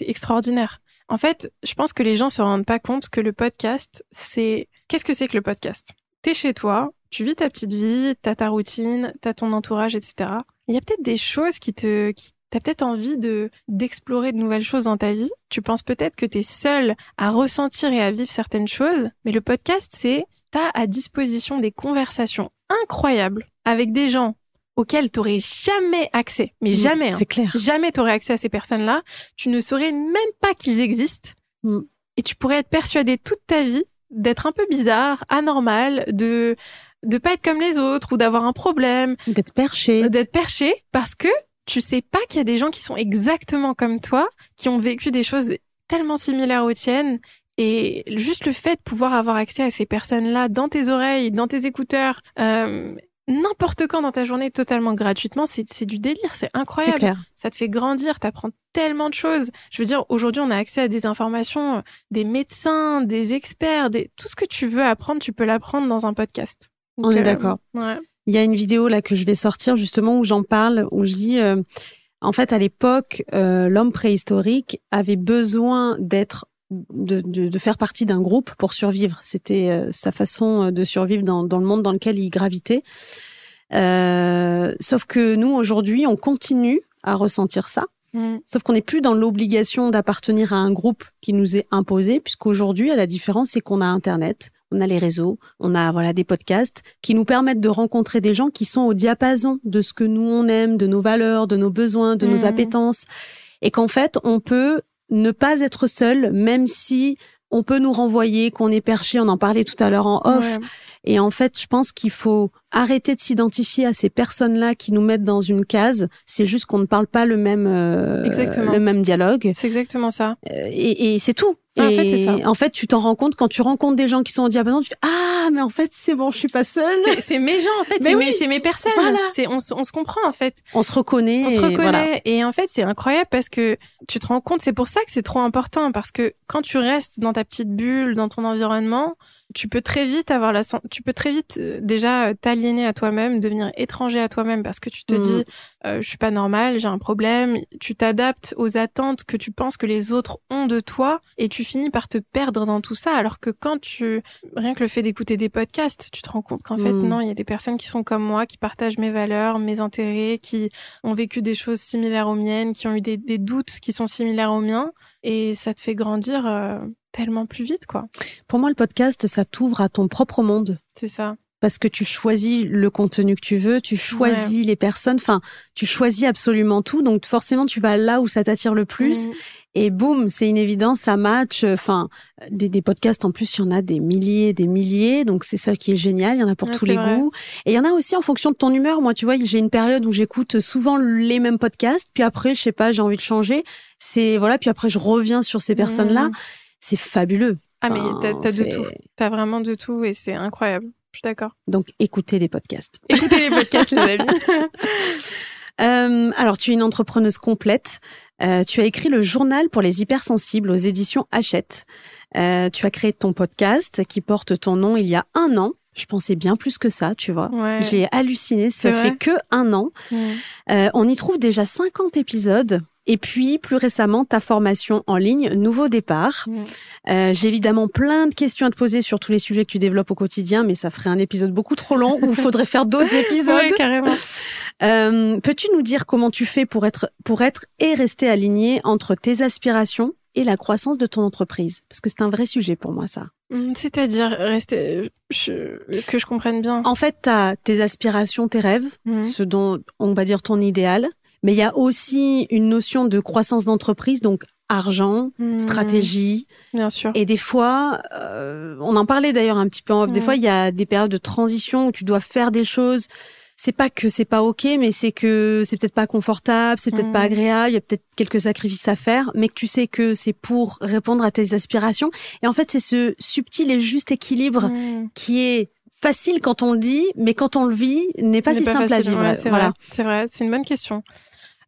S2: extraordinaire. En fait, je pense que les gens se rendent pas compte que le podcast, c'est qu'est-ce que c'est que le podcast? T'es chez toi, tu vis ta petite vie, t'as ta routine, t'as ton entourage, etc. Il y a peut-être des choses qui te, qui T'as peut-être envie de d'explorer de nouvelles choses dans ta vie. Tu penses peut-être que t'es seul à ressentir et à vivre certaines choses, mais le podcast, c'est t'as à disposition des conversations incroyables avec des gens auxquelles tu n'aurais jamais accès, mais jamais,
S1: hein. c'est clair.
S2: jamais tu aurais accès à ces personnes-là, tu ne saurais même pas qu'ils existent.
S1: Mm.
S2: Et tu pourrais être persuadé toute ta vie d'être un peu bizarre, anormal, de de pas être comme les autres ou d'avoir un problème,
S1: D'être perché.
S2: d'être perché parce que tu sais pas qu'il y a des gens qui sont exactement comme toi, qui ont vécu des choses tellement similaires aux tiennes. Et juste le fait de pouvoir avoir accès à ces personnes-là dans tes oreilles, dans tes écouteurs, euh, n'importe quand dans ta journée, totalement gratuitement, c'est du délire, c'est incroyable.
S1: clair.
S2: Ça te fait grandir, t'apprends tellement de choses. Je veux dire, aujourd'hui, on a accès à des informations, des médecins, des experts, des... tout ce que tu veux apprendre, tu peux l'apprendre dans un podcast.
S1: On est
S2: euh,
S1: d'accord.
S2: Ouais.
S1: Il y a une vidéo là que je vais sortir justement où j'en parle, où je dis, euh, en fait, à l'époque, euh, l'homme préhistorique avait besoin d'être, de, de, de faire partie d'un groupe pour survivre. C'était euh, sa façon euh, de survivre dans, dans le monde dans lequel il gravitait. Euh, sauf que nous, aujourd'hui, on continue à ressentir ça.
S2: Mm.
S1: Sauf qu'on n'est plus dans l'obligation d'appartenir à un groupe qui nous est imposé, puisqu'aujourd'hui, à la différence, c'est qu'on a Internet, on a les réseaux, on a voilà des podcasts qui nous permettent de rencontrer des gens qui sont au diapason de ce que nous on aime, de nos valeurs, de nos besoins, de nos
S2: Mhm.
S1: appétences, et qu'en fait, on peut ne pas être seul, même si on peut nous renvoyer, qu'on est perché, on en parlait tout à l'heure en off,
S2: Ouais.
S1: et en fait, je pense qu'il faut arrêter de s'identifier à ces personnes-là qui nous mettent dans une case. C'est juste qu'on ne parle pas le même, euh,
S2: Exactement.
S1: le même dialogue.
S2: C'est exactement ça.
S1: Euh, Et, et c'est tout.
S2: Ah, en fait, ça.
S1: en fait, tu t'en rends compte quand tu rencontres des gens qui sont au diapason, tu fais ah, mais en fait, c'est bon, je suis pas seule.
S2: C'est- mes gens, en fait.
S1: Mais
S2: C'est
S1: oui.
S2: mes, c'est mes personnes.
S1: Voilà.
S2: C'est, on, se- on se comprend, en fait.
S1: On se reconnaît.
S2: On se reconnaît.
S1: voilà.
S2: Et en fait, c'est incroyable parce que tu te rends compte, c'est pour ça que c'est trop important. Parce que quand tu restes dans ta petite bulle, dans ton environnement, tu peux très vite avoir la, tu peux très vite euh, déjà euh, t'aliéner à toi-même, devenir étranger à toi-même parce que tu te
S1: Mm.
S2: dis, euh, je suis pas normal, j'ai un problème. Tu t'adaptes aux attentes que tu penses que les autres ont de toi et tu finis par te perdre dans tout ça. Alors que quand tu, rien que le fait d'écouter des podcasts, tu te rends compte qu'en fait,
S1: Mm.
S2: non, il y a des personnes qui sont comme moi, qui partagent mes valeurs, mes intérêts, qui ont vécu des choses similaires aux miennes, qui ont eu des, des doutes qui sont similaires aux miens. Et ça te fait grandir euh, tellement plus vite, quoi.
S1: Pour moi, le podcast, ça t'ouvre à ton propre monde.
S2: C'est ça.
S1: Parce que tu choisis le contenu que tu veux, tu choisis les personnes, enfin, tu choisis absolument tout. Donc, forcément, tu vas là où ça t'attire le plus.
S2: Mm.
S1: Et boum, c'est une évidence, ça match. Enfin, des, des podcasts, en plus, il y en a des milliers, des milliers. Donc, c'est ça qui est génial. Il y en a pour
S2: Ouais,
S1: tous les
S2: vrai.
S1: goûts. Et il y en a aussi en fonction de ton humeur. Moi, tu vois, j'ai une période où j'écoute souvent les mêmes podcasts. Puis après, je sais pas, j'ai envie de changer. C'est, voilà, puis après, je reviens sur ces personnes-là.
S2: Mm.
S1: C'est fabuleux.
S2: Ah, mais t'as t'as de tout. T'as vraiment de tout et c'est incroyable. Je suis d'accord.
S1: Donc, écoutez des podcasts.
S2: Écoutez les podcasts, les amis.
S1: Euh, alors, tu es une entrepreneuse complète. Euh, tu as écrit le journal pour les hypersensibles aux éditions Hachette. Euh, tu as créé ton podcast qui porte ton nom il y a un an. Je pensais bien plus que ça, tu vois.
S2: Ouais.
S1: J'ai halluciné, ça fait que un an. On y trouve déjà 50 épisodes. Et puis, plus récemment, ta formation en ligne, Nouveau Départ. Euh, J'ai évidemment plein de questions à te poser sur tous les sujets que tu développes au quotidien, mais ça ferait un épisode beaucoup trop long où il faudrait faire d'autres épisodes.
S2: Carrément.
S1: Euh, Peux-tu nous dire comment tu fais pour être, pour être et rester aligné entre tes aspirations et la croissance de ton entreprise? Parce que c'est un vrai sujet pour moi, ça.
S2: Mm, C'est-à-dire, rester, je- que je comprenne bien.
S1: En fait, tu as tes aspirations, tes rêves,
S2: Mm.
S1: ce dont on va dire ton idéal, mais il y a aussi une notion de croissance d'entreprise, donc argent,
S2: Mm.
S1: stratégie.
S2: Bien sûr.
S1: Et des fois, euh, on en parlait d'ailleurs un petit peu en off, des
S2: Mm.
S1: fois il y a des périodes de transition où tu dois faire des choses. C'est pas que c'est pas ok, mais c'est que c'est peut-être pas confortable, c'est peut-être pas agréable, il y a peut-être quelques sacrifices à faire, mais que tu sais que c'est pour répondre à tes aspirations. Et en fait, c'est ce subtil et juste équilibre qui est facile quand on le dit, mais quand on le vit, n'est pas si
S2: n'est
S1: simple à
S2: facile.
S1: vivre.
S2: Ouais, c'est
S1: voilà.
S2: vrai. C'est vrai. C'est une bonne question.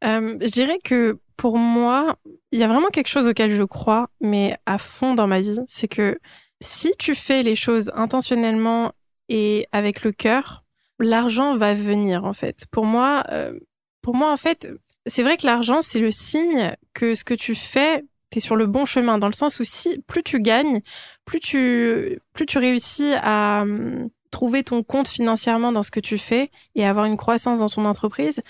S2: Euh, je dirais que pour moi, il y a vraiment quelque chose auquel je crois, mais à fond dans ma vie, c'est que si tu fais les choses intentionnellement et avec le cœur, l'argent va venir en fait. Pour moi, euh, pour moi en fait, c'est vrai que l'argent c'est le signe que ce que tu fais tu es sur le bon chemin dans le sens où si plus tu gagnes, plus tu plus tu réussis à hum, trouver ton compte financièrement dans ce que tu fais et avoir une croissance dans ton entreprise,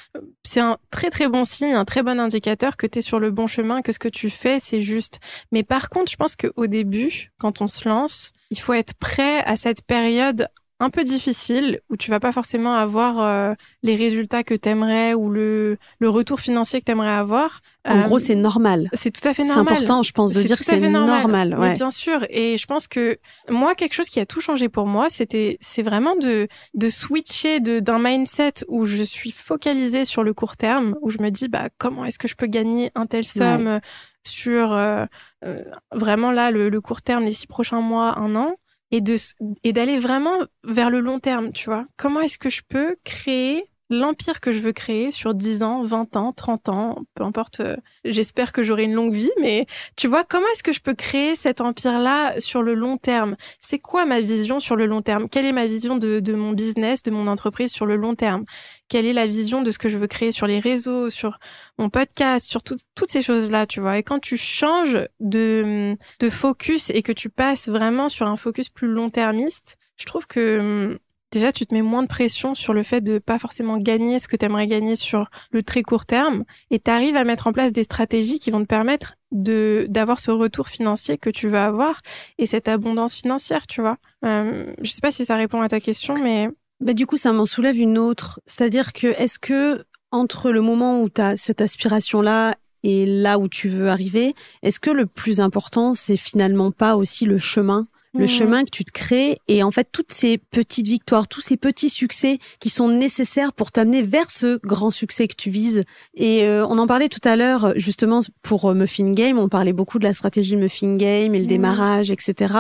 S2: c'est un très très bon signe, un très bon indicateur que tu es sur le bon chemin, que ce que tu fais, c'est juste. Mais par contre, je pense qu'au début, quand on se lance, il faut être prêt à cette période un peu difficile, où tu vas pas forcément avoir euh, les résultats que t'aimerais ou le, le retour financier que t'aimerais avoir.
S1: En gros, c'est normal.
S2: C'est tout à fait normal.
S1: C'est important, je pense, de dire que c'est normal.
S2: ouais. bien sûr. Et je pense que moi, quelque chose qui a tout changé pour moi, c'était, c'est vraiment de, de switcher de, d'un mindset où je suis focalisée sur le court terme, où je me dis, bah, comment est-ce que je peux gagner un tel somme sur euh, euh, vraiment là le, le, court terme, les six prochains mois, un an, et de et d'aller vraiment vers le long terme, tu vois. Comment est-ce que je peux créer l'empire que je veux créer sur 10 ans, 20 ans, 30 ans, peu importe, euh, j'espère que j'aurai une longue vie, mais tu vois, comment est-ce que je peux créer cet empire-là sur le long terme? C'est quoi ma vision sur le long terme? Quelle est ma vision de, de mon business, de mon entreprise sur le long terme? Quelle est la vision de ce que je veux créer sur les réseaux, sur mon podcast, sur toutes ces choses-là, tu vois? Et quand tu changes de, de focus et que tu passes vraiment sur un focus plus long-termiste, je trouve que déjà tu te mets moins de pression sur le fait de pas forcément gagner ce que tu aimerais gagner sur le très court terme et tu arrives à mettre en place des stratégies qui vont te permettre de d'avoir ce retour financier que tu veux avoir et cette abondance financière, tu vois. Euh, je sais pas si ça répond à ta question mais
S1: bah, du coup ça m'en soulève une autre, c'est-à-dire que est-ce que entre le moment où tu as cette aspiration là et là où tu veux arriver, est-ce que le plus important c'est finalement pas aussi le chemin le mmh. chemin que tu te crées et en fait toutes ces petites victoires, tous ces petits succès qui sont nécessaires pour t'amener vers ce grand succès que tu vises. Et euh, on en parlait tout à l'heure justement pour euh, Muffin Game, on parlait beaucoup de la stratégie Muffin Game et le mmh. démarrage, etc.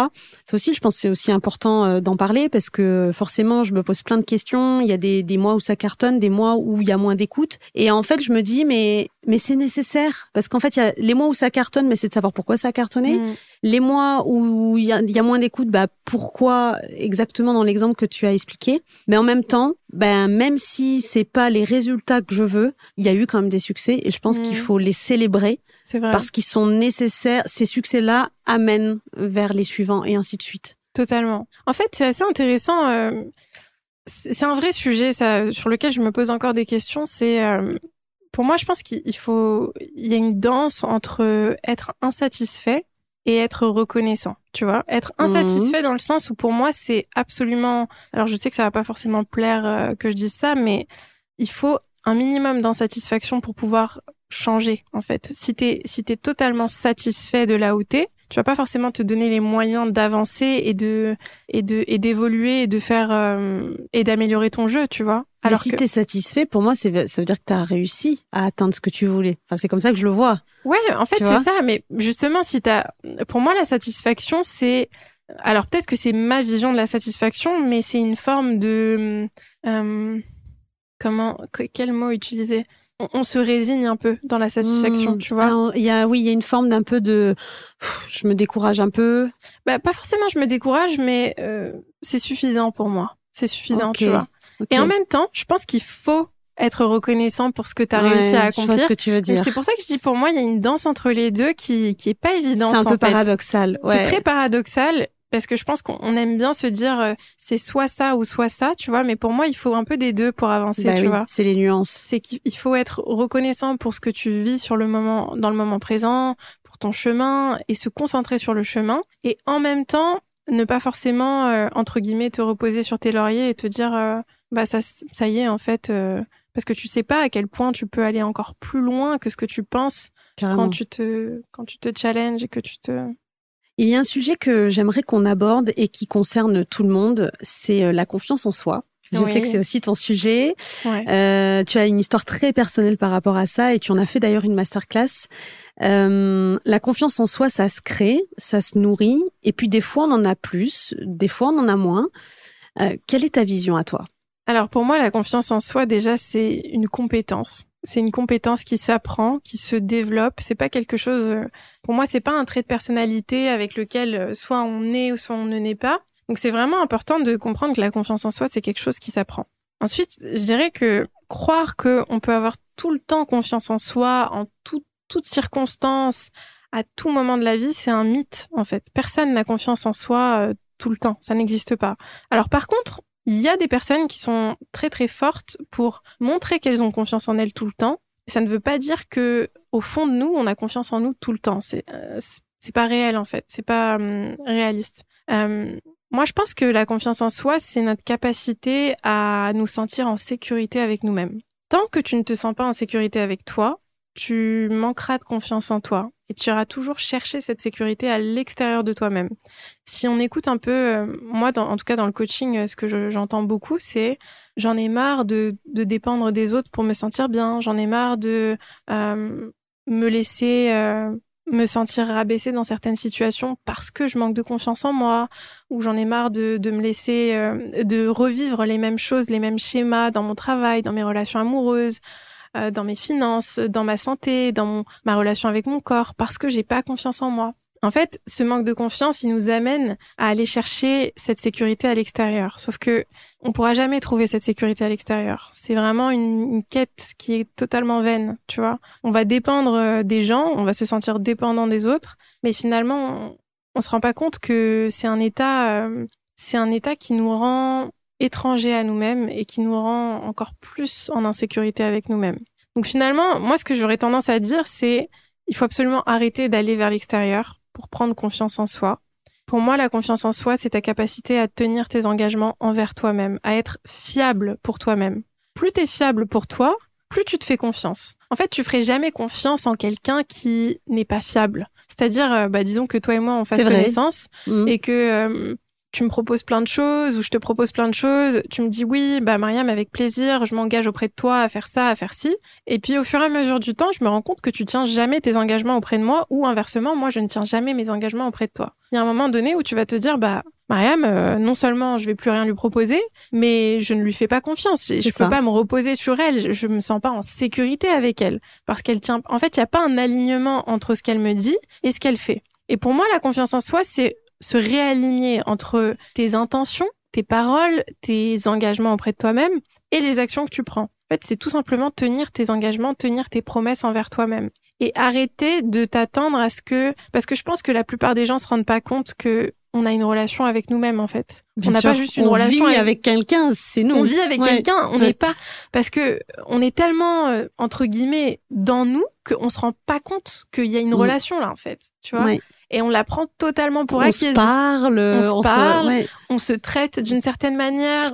S1: C'est aussi, je pense, c'est aussi important euh, d'en parler parce que forcément, je me pose plein de questions. Il y a des, des mois où ça cartonne, des mois où il y a moins d'écoute. Et en fait, je me dis mais mais c'est nécessaire parce qu'en fait, il y a les mois où ça cartonne, mais c'est de savoir pourquoi ça a cartonné. Mmh. Les mois où il y a, y a moins d'écoute, bah pourquoi exactement dans l'exemple que tu as expliqué. Mais en même temps, ben même si c'est pas les résultats que je veux, il y a eu quand même des succès et je pense qu'il mmh. faut les célébrer.
S2: Vrai.
S1: Parce qu'ils sont nécessaires. Ces succès-là amènent vers les suivants et ainsi de suite.
S2: Totalement. En fait, c'est assez intéressant. Euh, c'est un vrai sujet ça, sur lequel je me pose encore des questions. C'est euh, pour moi, je pense qu'il faut, il y a une danse entre être insatisfait et être reconnaissant, tu vois. Être mhm. insatisfait dans le sens où pour moi c'est absolument. Alors je sais que ça va pas forcément plaire euh, que je dise ça, mais il faut un minimum d'insatisfaction pour pouvoir changer en fait. Si t'es si t'es totalement satisfait de là où t'es, tu vas pas forcément te donner les moyens d'avancer et de et de et d'évoluer et de faire euh, et d'améliorer ton jeu, tu vois.
S1: Alors Mais si tu es satisfait, pour moi, ça veut dire que tu as réussi à atteindre ce que tu voulais. Enfin, c'est comme ça que je le vois.
S2: Ouais, en fait, c'est ça. Mais justement, si t'as, pour moi, la satisfaction, c'est, alors peut-être que c'est ma vision de la satisfaction, mais c'est une forme de, euh, comment, quel mot utiliser? On, se résigne un peu dans la satisfaction, hmm. tu vois.
S1: Il y a, oui, il y a une forme d'un peu de, je me décourage un peu.
S2: Bah, pas forcément, je me décourage, mais euh, c'est suffisant pour moi. C'est suffisant, tu vois. Et en même temps, je pense qu'il faut être reconnaissant pour ce que tu as réussi à accomplir.
S1: Je vois ce que tu veux dire.
S2: C'est pour ça que je dis pour moi, il y a une danse entre les deux qui qui est pas évidente.
S1: C'est un peu paradoxal. Ouais.
S2: C'est très paradoxal parce que je pense qu'on aime bien se dire euh, c'est soit ça ou soit ça, tu vois. Mais pour moi, il faut un peu des deux pour avancer,
S1: bah
S2: tu vois.
S1: C'est les nuances.
S2: C'est qu'il faut être reconnaissant pour ce que tu vis sur le moment, dans le moment présent, pour ton chemin et se concentrer sur le chemin. Et en même temps, ne pas forcément euh, entre guillemets te reposer sur tes lauriers et te dire euh, bah ça ça y est en fait parce que tu sais pas à quel point tu peux aller encore plus loin que ce que tu penses quand tu te quand tu te challenges et que tu te
S1: il y a un sujet que j'aimerais qu'on aborde et qui concerne tout le monde, c'est la confiance en soi. Je sais que c'est aussi ton sujet. Euh, tu as une histoire très personnelle par rapport à ça et tu en as fait d'ailleurs une masterclass. Euh, la confiance en soi, ça se crée, ça se nourrit et puis des fois on en a plus, des fois on en a moins. Euh, quelle est ta vision à toi?
S2: Alors pour moi, la confiance en soi, déjà, c'est une compétence. C'est une compétence qui s'apprend, qui se développe. C'est pas quelque chose. Euh, pour moi, c'est pas un trait de personnalité avec lequel euh, soit on est ou soit on ne naît pas. Donc c'est vraiment important de comprendre que la confiance en soi, c'est quelque chose qui s'apprend. Ensuite, je dirais que croire qu'on peut avoir tout le temps confiance en soi, en tout, toutes circonstances, à tout moment de la vie, c'est un mythe, en fait. Personne n'a confiance en soi euh, tout le temps. Ça n'existe pas. Alors par contre, il y a des personnes qui sont très très fortes pour montrer qu'elles ont confiance en elles tout le temps. Ça ne veut pas dire que au fond de nous, on a confiance en nous tout le temps. C'est euh, c'est pas réel en fait. C'est pas hum, réaliste. Euh, Moi, je pense que la confiance en soi, c'est notre capacité à nous sentir en sécurité avec nous-mêmes. Tant que tu ne te sens pas en sécurité avec toi, tu manqueras de confiance en toi et tu iras toujours chercher cette sécurité à l'extérieur de toi-même. Si on écoute un peu, euh, moi, en tout cas dans le coaching, euh, ce que j'entends beaucoup, c'est j'en ai marre de, dépendre des autres pour me sentir bien, j'en ai marre de euh, me laisser me sentir rabaissée dans certaines situations parce que je manque de confiance en moi, ou j'en ai marre de, me laisser, de revivre les mêmes choses, les mêmes schémas dans mon travail, dans mes relations amoureuses, euh, dans mes finances, dans ma santé, dans ma relation avec mon corps, parce que j'ai pas confiance en moi. En fait, ce manque de confiance, il nous amène à aller chercher cette sécurité à l'extérieur. Sauf que on pourra jamais trouver cette sécurité à l'extérieur. C'est vraiment une, quête qui est totalement vaine, tu vois. On va dépendre euh, des gens, on va se sentir dépendant des autres, mais finalement, on, ne se rend pas compte que c'est un état, euh, c'est un état qui nous rend étrangers à nous-mêmes et qui nous rend encore plus en insécurité avec nous-mêmes. Donc finalement, moi, ce que j'aurais tendance à dire, c'est il faut absolument arrêter d'aller vers l'extérieur pour prendre confiance en soi. Pour moi, la confiance en soi, c'est ta capacité à tenir tes engagements envers toi-même, à être fiable pour toi-même. Plus tu es fiable pour toi, plus tu te fais confiance. En fait, tu ferais jamais confiance en quelqu'un qui n'est pas fiable. C'est-à-dire, euh, bah, disons que toi et moi, on fasse connaissance mmh. et que euh, tu me proposes plein de choses ou je te propose plein de choses, tu me dis oui, bah Mariam avec plaisir, je m'engage auprès de toi à faire ça, à faire ci. Et puis au fur et à mesure du temps, je me rends compte que tu tiens jamais tes engagements auprès de moi ou inversement, moi je ne tiens jamais mes engagements auprès de toi. Il y a un moment donné où tu vas te dire bah Mariam, euh, non seulement je vais plus rien lui proposer, mais je ne lui fais pas confiance. Je ne peux pas me reposer sur elle. Je me sens pas en sécurité avec elle parce qu'elle tient. En fait, il y a pas un alignement entre ce qu'elle me dit et ce qu'elle fait. Et pour moi, la confiance en soi, c'est se réaligner entre tes intentions, tes paroles, tes engagements auprès de toi-même et les actions que tu prends. En fait, c'est tout simplement tenir tes engagements, tenir tes promesses envers toi-même. Et arrêter de t'attendre à ce que... Parce que je pense que la plupart des gens se rendent pas compte que on a une relation avec nous-mêmes en fait.
S1: on n'a pas juste une relation vit avec, quelqu'un, c'est nous.
S2: On vit avec quelqu'un, on n'est pas parce que on est tellement euh, entre guillemets dans nous qu'on se rend pas compte qu'il y a une mm. relation là en fait, tu vois et on la prend totalement pour acquise.
S1: On se parle,
S2: on se, parle, on se traite d'une certaine manière,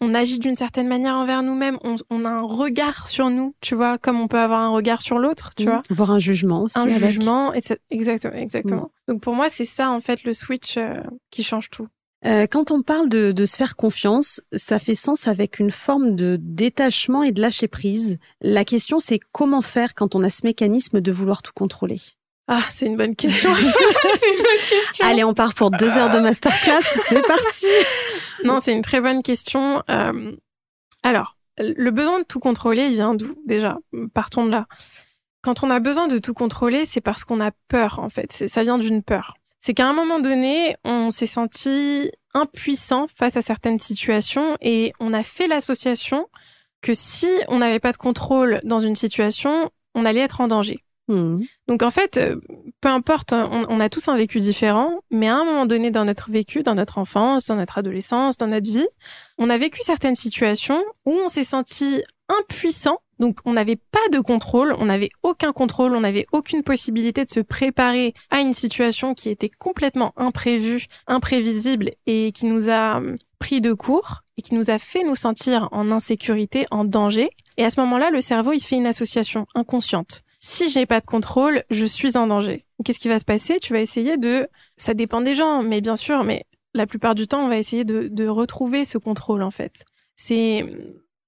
S2: On, agit d'une certaine manière envers nous-mêmes, on, a un regard sur nous, tu vois, comme on peut avoir un regard sur l'autre, tu mmh. vois.
S1: Voir un jugement aussi.
S2: Un jugement, exactement, exactement. Mmh. Donc pour moi, c'est ça en fait le switch euh, qui change tout.
S1: Euh, quand on parle de, de, se faire confiance, ça fait sens avec une forme de détachement et de lâcher prise. La question, c'est comment faire quand on a ce mécanisme de vouloir tout contrôler?
S2: Ah, c'est une bonne question. c'est une bonne
S1: question. Allez, on part pour deux heures de masterclass. c'est parti.
S2: Non, c'est une très bonne question. Euh, alors, le besoin de tout contrôler, il vient d'où déjà? Partons de là. Quand on a besoin de tout contrôler, c'est parce qu'on a peur, en fait. Ça vient d'une peur. C'est qu'à un moment donné, on s'est senti impuissant face à certaines situations et on a fait l'association que si on n'avait pas de contrôle dans une situation, on allait être en danger. Hmm. Donc en fait, euh, peu importe, hein, on, a tous un vécu différent, mais à un moment donné dans notre vécu, dans notre enfance, dans notre adolescence, dans notre vie, on a vécu certaines situations où on s'est senti impuissant. Donc on n'avait pas de contrôle, on n'avait aucun contrôle, on n'avait aucune possibilité de se préparer à une situation qui était complètement imprévue, imprévisible et qui nous a hum, pris de court et qui nous a fait nous sentir en insécurité, en danger. Et à ce moment-là, le cerveau, il fait une association inconsciente si j'ai pas de contrôle, je suis en danger. Qu'est-ce qui va se passer? Tu vas essayer de, ça dépend des gens, mais bien sûr, mais la plupart du temps, on va essayer de, retrouver ce contrôle en fait. C'est,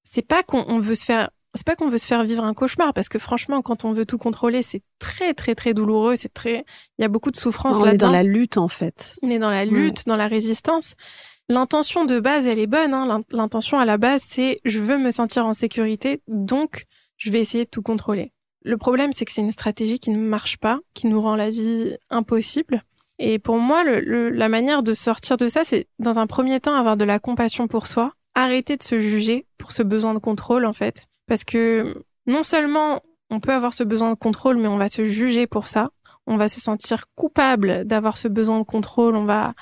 S2: c'est pas qu'on veut se faire, c'est pas qu'on veut se faire vivre un cauchemar parce que franchement, quand on veut tout contrôler, c'est très très très douloureux. C'est très, il y a beaucoup de souffrance là-dedans.
S1: On est dans la lutte en fait.
S2: On est dans la lutte, dans la résistance. L'intention de base, elle est bonne. Hein. L'intention à la base, c'est je veux me sentir en sécurité, donc je vais essayer de tout contrôler. Le problème, c'est que c'est une stratégie qui ne marche pas, qui nous rend la vie impossible. Et pour moi, la manière de sortir de ça, c'est dans un premier temps avoir de la compassion pour soi, arrêter de se juger pour ce besoin de contrôle, en fait. Parce que non seulement on peut avoir ce besoin de contrôle, mais on va se juger pour ça. On va se sentir coupable d'avoir ce besoin de contrôle. On va,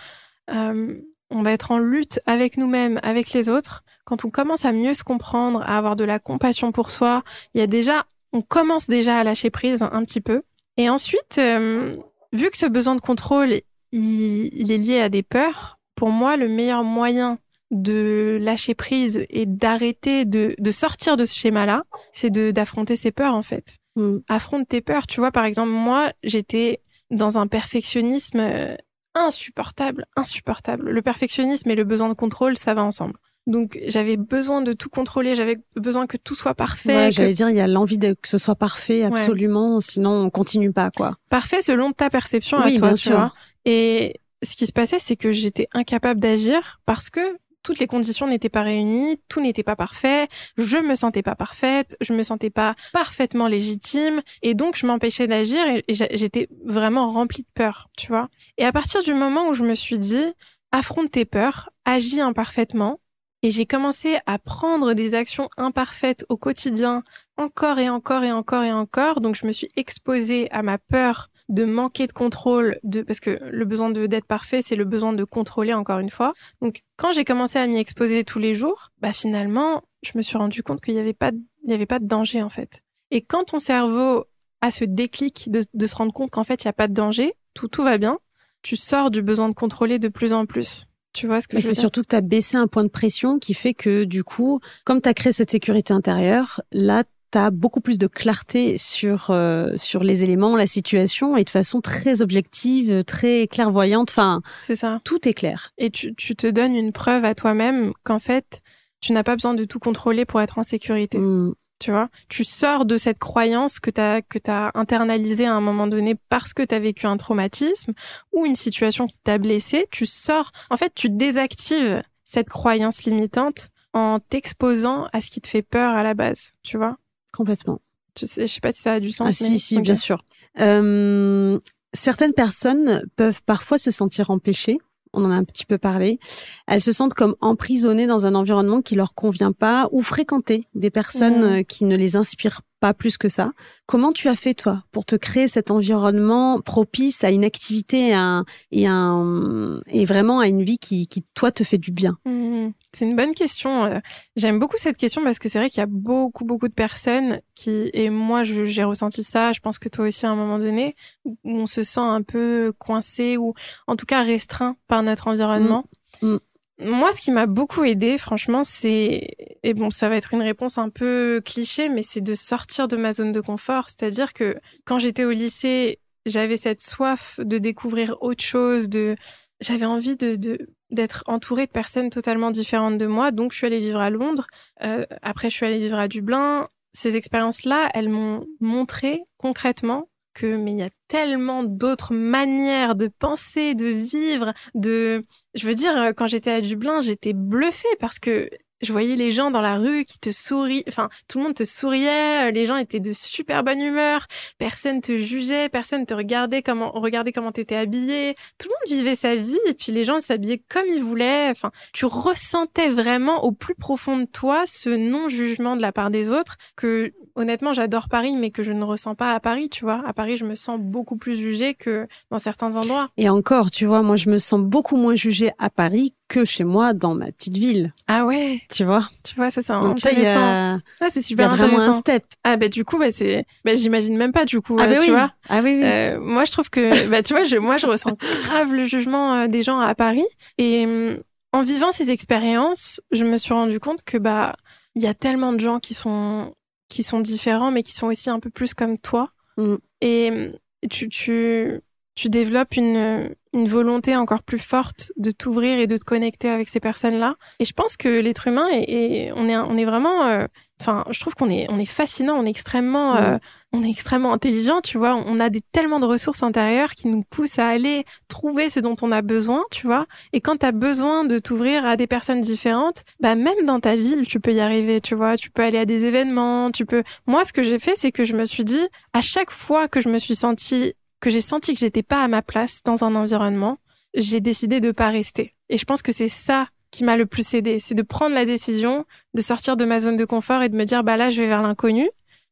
S2: euh, on va être en lutte avec nous-mêmes, avec les autres. Quand on commence à mieux se comprendre, à avoir de la compassion pour soi, il y a déjà on commence déjà à lâcher prise un petit peu. Et ensuite, euh, vu que ce besoin de contrôle, il, est lié à des peurs, pour moi, le meilleur moyen de lâcher prise et d'arrêter de, de sortir de ce schéma-là, c'est d'affronter ses peurs en fait.
S1: Mm.
S2: Affronte tes peurs. Tu vois, par exemple, moi, j'étais dans un perfectionnisme euh, insupportable, insupportable. Le perfectionnisme et le besoin de contrôle, ça va ensemble. Donc j'avais besoin de tout contrôler, j'avais besoin que tout soit parfait.
S1: Ouais,
S2: que-
S1: J'allais dire, il y a l'envie de que ce soit parfait, absolument, sinon on continue pas, quoi.
S2: Parfait selon ta perception
S1: Oui,
S2: à toi,
S1: bien
S2: tu
S1: sûr.
S2: vois. Et ce qui se passait, c'est que j'étais incapable d'agir parce que toutes les conditions n'étaient pas réunies, tout n'était pas parfait, je me sentais pas parfaite, je me sentais pas parfaitement légitime, et donc je m'empêchais d'agir et j'étais vraiment remplie de peur, tu vois. Et à partir du moment où je me suis dit, affronte tes peurs, agis imparfaitement, et j'ai commencé à prendre des actions imparfaites au quotidien, encore et encore et encore et encore, donc je me suis exposée à ma peur de manquer de contrôle, de parce que le besoin d'être parfait, c'est le besoin de contrôler encore une fois. Donc quand j'ai commencé à m'y exposer tous les jours, bah finalement, je me suis rendu compte qu'il n'y avait pas de- il avait pas de danger en fait. Et quand ton cerveau a ce déclic de, se rendre compte qu'en fait il y a pas de danger, tout va bien, tu sors du besoin de contrôler de plus en plus. Tu vois ce que
S1: Mais c'est surtout que tu as baissé un point de pression qui fait que, du coup, comme tu as créé cette sécurité intérieure, là, tu as beaucoup plus de clarté sur, euh, sur les éléments, la situation, et de façon très objective, très clairvoyante. Enfin,
S2: C'est ça.
S1: tout est clair.
S2: Et tu, tu te donnes une preuve à toi-même qu'en fait, tu n'as pas besoin de tout contrôler pour être en sécurité.
S1: Mm.
S2: Tu vois, tu sors de cette croyance que tu as que internalisée à un moment donné parce que tu as vécu un traumatisme ou une situation qui t'a blessé, tu sors en fait, tu désactives cette croyance limitante en t'exposant à ce qui te fait peur à la base, tu vois
S1: Complètement.
S2: Je sais, je sais pas si ça a du sens.
S1: Ah, si, si, bien sûr. Euh, certaines personnes peuvent parfois se sentir empêchées. On en a un petit peu parlé. Elles se sentent comme emprisonnées dans un environnement qui leur convient pas ou fréquenter des personnes euh, qui ne les inspirent pas plus que ça. Comment tu as fait toi pour te créer cet environnement propice à une activité et, un, et, un, et vraiment à une vie qui, qui toi te fait du bien?
S2: Mhm. C'est une bonne question. Euh, J'aime beaucoup cette question parce que c'est vrai qu'il y a beaucoup, beaucoup de personnes qui, et moi j'ai ressenti ça, je pense que toi aussi à un moment donné, où on se sent un peu coincé ou en tout cas restreint par notre environnement.
S1: Mm. Mm.
S2: Moi, ce qui m'a beaucoup aidé, franchement, c'est, et bon, ça va être une réponse un peu cliché, mais c'est de sortir de ma zone de confort. C'est-à-dire que quand j'étais au lycée, j'avais cette soif de découvrir autre chose, de, j'avais envie de, de d'être entourée de personnes totalement différentes de moi. Donc, je suis allée vivre à Londres. Euh, après, je suis allée vivre à Dublin. Ces expériences-là, elles m'ont montré concrètement mais il y a tellement d'autres manières de penser, de vivre, de, je veux dire, euh, quand j'étais à Dublin, j'étais bluffée parce que je voyais les gens dans la rue qui te sourient, enfin, tout le monde te souriait, euh, les gens étaient de super bonne humeur, personne te jugeait, personne te regardait comment, regardait comment t'étais habillé, tout le monde vivait sa vie et puis les gens s'habillaient comme ils voulaient, enfin, tu ressentais vraiment au plus profond de toi ce non-jugement de la part des autres que, honnêtement, j'adore Paris, mais que je ne ressens pas à Paris, tu vois. À Paris, je me sens beaucoup plus jugée que dans certains endroits.
S1: Et encore, tu vois, moi je me sens beaucoup moins jugée à Paris que chez moi dans ma petite ville,
S2: Ah ouais,
S1: tu vois?
S2: tu vois, ça c'est intéressant.
S1: a,
S2: Ah, c'est
S1: il y
S2: super
S1: a vraiment un step.
S2: Ah bah du coup, bah, c'est, bah, j'imagine même pas du coup,
S1: Ah,
S2: euh,
S1: bah
S2: tu
S1: oui.
S2: vois.
S1: Ah oui, oui.
S2: Euh, moi, je trouve que, bah, tu vois, je, moi, je ressens grave le jugement euh, des gens à Paris. Et hum, en vivant ces expériences, je me suis rendu compte que, bah, il y a tellement de gens qui sont, qui sont différents, mais qui sont aussi un peu plus comme toi.
S1: Mm.
S2: Et tu, tu, tu développes une, une volonté encore plus forte de t'ouvrir et de te connecter avec ces personnes-là. Et je pense que l'être humain est, est- on est, on est vraiment, euh, enfin, je trouve qu'on est, on est fascinant, on est extrêmement,
S1: Mm.
S2: euh, on est extrêmement intelligent, tu vois. On a des, tellement de ressources intérieures qui nous poussent à aller trouver ce dont on a besoin, tu vois. Et quand tu as besoin de t'ouvrir à des personnes différentes, bah même dans ta ville, tu peux y arriver, tu vois. Tu peux aller à des événements, tu peux. Moi, ce que j'ai fait, c'est que je me suis dit, à chaque fois que je me suis sentie, que j'ai senti que j'étais pas à ma place dans un environnement, j'ai décidé de pas rester. Et je pense que c'est ça qui m'a le plus aidé, c'est de prendre la décision de sortir de ma zone de confort et de me dire, bah là, je vais vers l'inconnu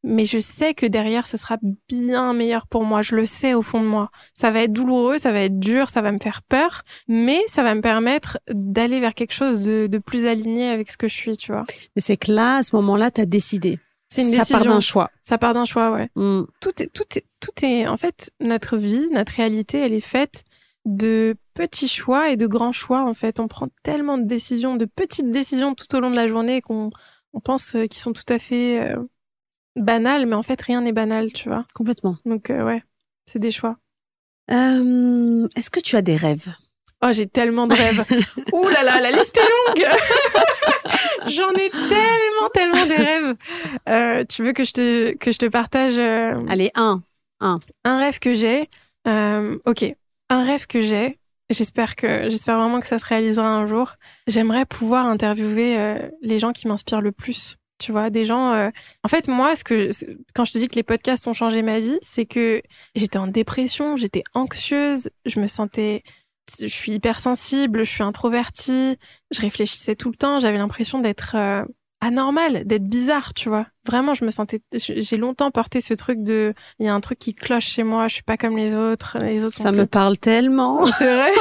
S2: mais je sais que derrière, ce sera bien meilleur pour moi. Je le sais au fond de moi. Ça va être douloureux, ça va être dur, ça va me faire peur, mais ça va me permettre d'aller vers quelque chose de, de plus aligné avec ce que je suis, tu vois.
S1: Mais c'est que là, à ce moment-là, tu as décidé.
S2: C'est une
S1: Ça
S2: décision.
S1: part d'un choix.
S2: Ça part d'un choix, ouais.
S1: Mm.
S2: Tout est, tout est, tout est, en fait, notre vie, notre réalité, elle est faite de petits choix et de grands choix. En fait, on prend tellement de décisions, de petites décisions tout au long de la journée qu'on on pense euh, qu'ils sont tout à fait euh, banales, mais en fait, rien n'est banal, tu vois.
S1: Complètement.
S2: Donc, euh, ouais, c'est des choix.
S1: Euh, Est-ce que tu as des rêves?
S2: Oh, j'ai tellement de rêves. Ouh là là, la liste est longue. J'en ai tellement, tellement des rêves. Euh, tu veux que je te, que je te partage euh,
S1: Allez, un.
S2: un rêve que j'ai Ok, un rêve que j'ai. J'espère que, j'espère vraiment que ça se réalisera un jour. J'aimerais pouvoir interviewer les gens qui m'inspirent le plus. Tu vois, des gens. euh, En fait, moi, ce que quand je te dis que les podcasts ont changé ma vie, c'est que j'étais en dépression, j'étais anxieuse, je me sentais je suis hypersensible, je suis introvertie, je réfléchissais tout le temps, j'avais l'impression d'être euh, anormale, d'être bizarre, tu vois. Vraiment, je me sentais j'ai longtemps porté ce truc de il y a un truc qui cloche chez moi, je suis pas comme les autres, les autres
S1: Ça me parle tellement.
S2: c'est vrai.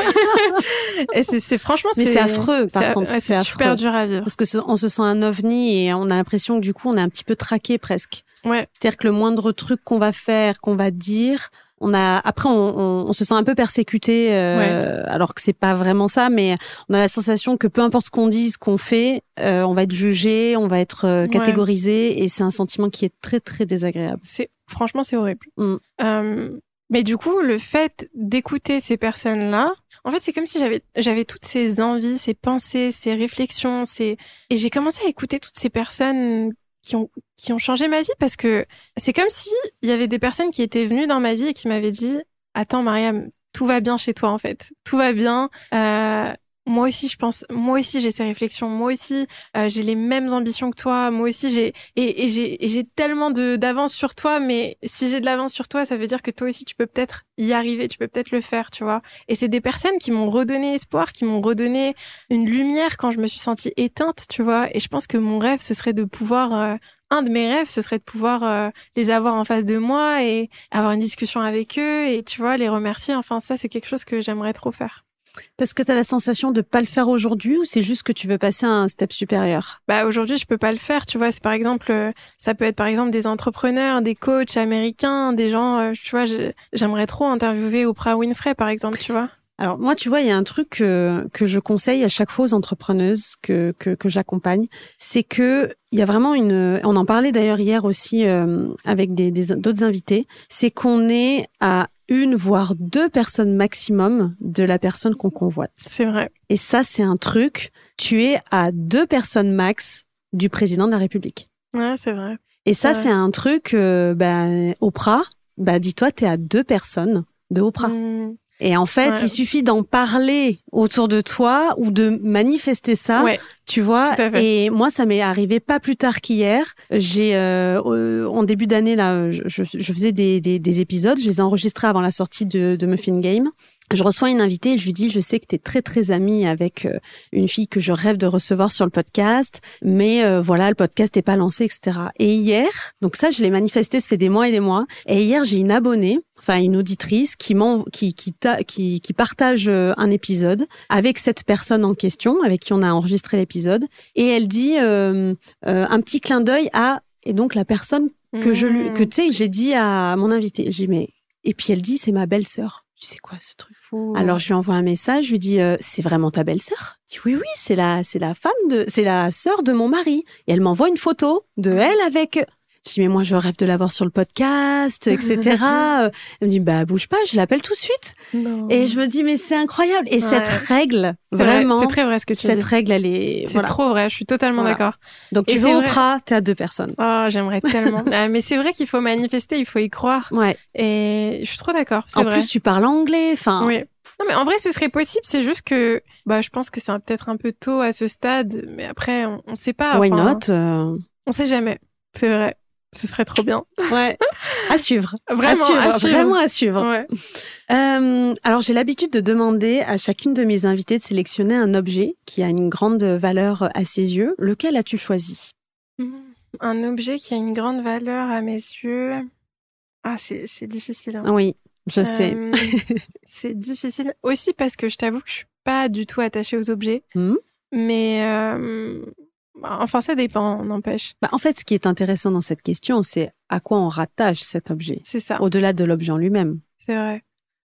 S2: Et c'est franchement
S1: Mais c'est affreux, par contre,
S2: ouais,
S1: c'est
S2: super
S1: affreux.
S2: dur à vivre.
S1: Parce que on se sent un ovni et on a l'impression que du coup, on est un petit peu traqué presque.
S2: Ouais,
S1: C'est-à-dire que le moindre truc qu'on va faire, qu'on va dire, on a après on, on- on se sent un peu persécuté, euh, alors que c'est pas vraiment ça, mais on a la sensation que peu importe ce qu'on dit, ce qu'on fait, euh, on va être jugé, on va être euh,
S2: Ouais.
S1: catégorisé, et c'est un sentiment qui est très très désagréable.
S2: c'est franchement c'est horrible.
S1: Mm.
S2: Euh, mais du coup, le fait d'écouter ces personnes-là, en fait, c'est comme si j'avais j'avais toutes ces envies, ces pensées, ces réflexions, ces et j'ai commencé à écouter toutes ces personnes qui ont qui ont changé ma vie parce que c'est comme si il y avait des personnes qui étaient venues dans ma vie et qui m'avaient dit "Attends, Mariam, tout va bien chez toi en fait, tout va bien." Euh, moi aussi, je pense, moi aussi, j'ai ces réflexions. Moi aussi, euh, j'ai les mêmes ambitions que toi. Moi aussi, j'ai et, et j'ai tellement d'avance sur toi. Mais si j'ai de l'avance sur toi, ça veut dire que toi aussi, tu peux peut-être y arriver. Tu peux peut-être le faire, tu vois. Et c'est des personnes qui m'ont redonné espoir, qui m'ont redonné une lumière quand je me suis sentie éteinte, tu vois. Et je pense que mon rêve, ce serait de pouvoir euh, un de mes rêves, ce serait de pouvoir euh, les avoir en face de moi et avoir une discussion avec eux et tu vois les remercier. Enfin, ça, c'est quelque chose que j'aimerais trop faire.
S1: Parce que tu as la sensation de pas le faire aujourd'hui, ou c'est juste que tu veux passer à un step supérieur?
S2: Bah aujourd'hui, je peux pas le faire, tu vois. C'est par exemple, euh, ça peut être par exemple des entrepreneurs, des coachs américains, des gens, euh, tu vois. J'aimerais trop interviewer Oprah Winfrey, par exemple, tu vois.
S1: Alors moi, tu vois, il y a un truc que, que je conseille à chaque fois aux entrepreneuses que, que, que j'accompagne, c'est que il y a vraiment une. On en parlait d'ailleurs hier aussi euh, avec des- d'autres invités. C'est qu'on est à une voire deux personnes maximum de la personne qu'on convoite.
S2: C'est vrai.
S1: Et ça, c'est un truc. Tu es à deux personnes max du président de la République.
S2: Ouais, c'est vrai.
S1: Et ça, c'est un truc. Euh, bah, Oprah. Bah, dis-toi, t'es à deux personnes de Oprah.
S2: Mmh.
S1: Et en fait,
S2: Ouais.
S1: il suffit d'en parler autour de toi ou de manifester ça,
S2: Ouais.
S1: tu vois.
S2: Tout à fait.
S1: Et moi, ça m'est arrivé pas plus tard qu'hier. J'ai euh, euh, en début d'année là, je, je- je faisais des, des, des épisodes, je les ai enregistrés avant la sortie de, de Muffin Game. Je reçois une invitée et je lui dis, je sais que tu es très très amie avec euh, une fille que je rêve de recevoir sur le podcast, mais euh, voilà, le podcast n'est pas lancé, etc. Et hier, donc ça, je l'ai manifesté, ça fait des mois et des mois. Et hier, j'ai une abonnée, enfin une auditrice, qui qui qui, ta- qui qui partage euh, un épisode avec cette personne en question, avec qui on a enregistré l'épisode, et elle dit euh, euh, un petit clin d'œil à et donc la personne que je
S2: Mmh.
S1: que tu sais, j'ai dit à mon invité. J'ai mais et puis elle dit, c'est ma belle-sœur. Tu sais quoi ce truc?
S2: Fou.
S1: alors je lui envoie un message, je lui dis euh, c'est vraiment ta belle-sœur? Dit oui oui, c'est la c'est la femme de c'est la sœur de mon mari. Et elle m'envoie une photo de elle avec je dis mais moi je rêve de l'avoir sur le podcast etc. Euh, elle me dit bah bouge pas, je l'appelle tout de suite.
S2: Non.
S1: Et je me dis mais c'est incroyable et
S2: Ouais.
S1: cette règle vraiment
S2: c'est très vrai ce que tu
S1: cette
S2: dis.
S1: règle elle est
S2: C'est
S1: voilà.
S2: trop vrai. Je suis totalement
S1: Voilà.
S2: d'accord.
S1: Donc tu
S2: vrai.
S1: Oprah, t'es à deux personnes.
S2: Oh, j'aimerais tellement. Ah, mais c'est vrai qu'il faut manifester, il faut y croire.
S1: Ouais.
S2: Et je suis trop d'accord.
S1: En
S2: vrai.
S1: plus tu parles anglais, enfin
S2: Oui. Non, mais en vrai, ce serait possible. C'est juste que, bah, je pense que c'est peut-être un peu tôt à ce stade. Mais après, on, on sait pas.
S1: why not euh,
S2: On sait jamais. C'est vrai. Ce serait trop bien.
S1: Ouais. à suivre.
S2: Vraiment,
S1: à suivre,
S2: à suivre.
S1: vraiment à suivre.
S2: Ouais.
S1: Euh, alors j'ai l'habitude de demander à chacune de mes invités de sélectionner un objet qui a une grande valeur à ses yeux. Lequel as-tu choisi?
S2: Un objet qui a une grande valeur à mes yeux. Ah, c'est c'est difficile. hein.
S1: Oui, je sais.
S2: Euh, c'est difficile aussi parce que je t'avoue que je suis pas du tout attachée aux objets.
S1: Mhm.
S2: Mais euh, enfin, ça dépend, n'empêche.
S1: Bah, en fait, ce qui est intéressant dans cette question, c'est à quoi on rattache cet objet,
S2: C'est ça.
S1: au-delà de l'objet en lui-même.
S2: C'est vrai.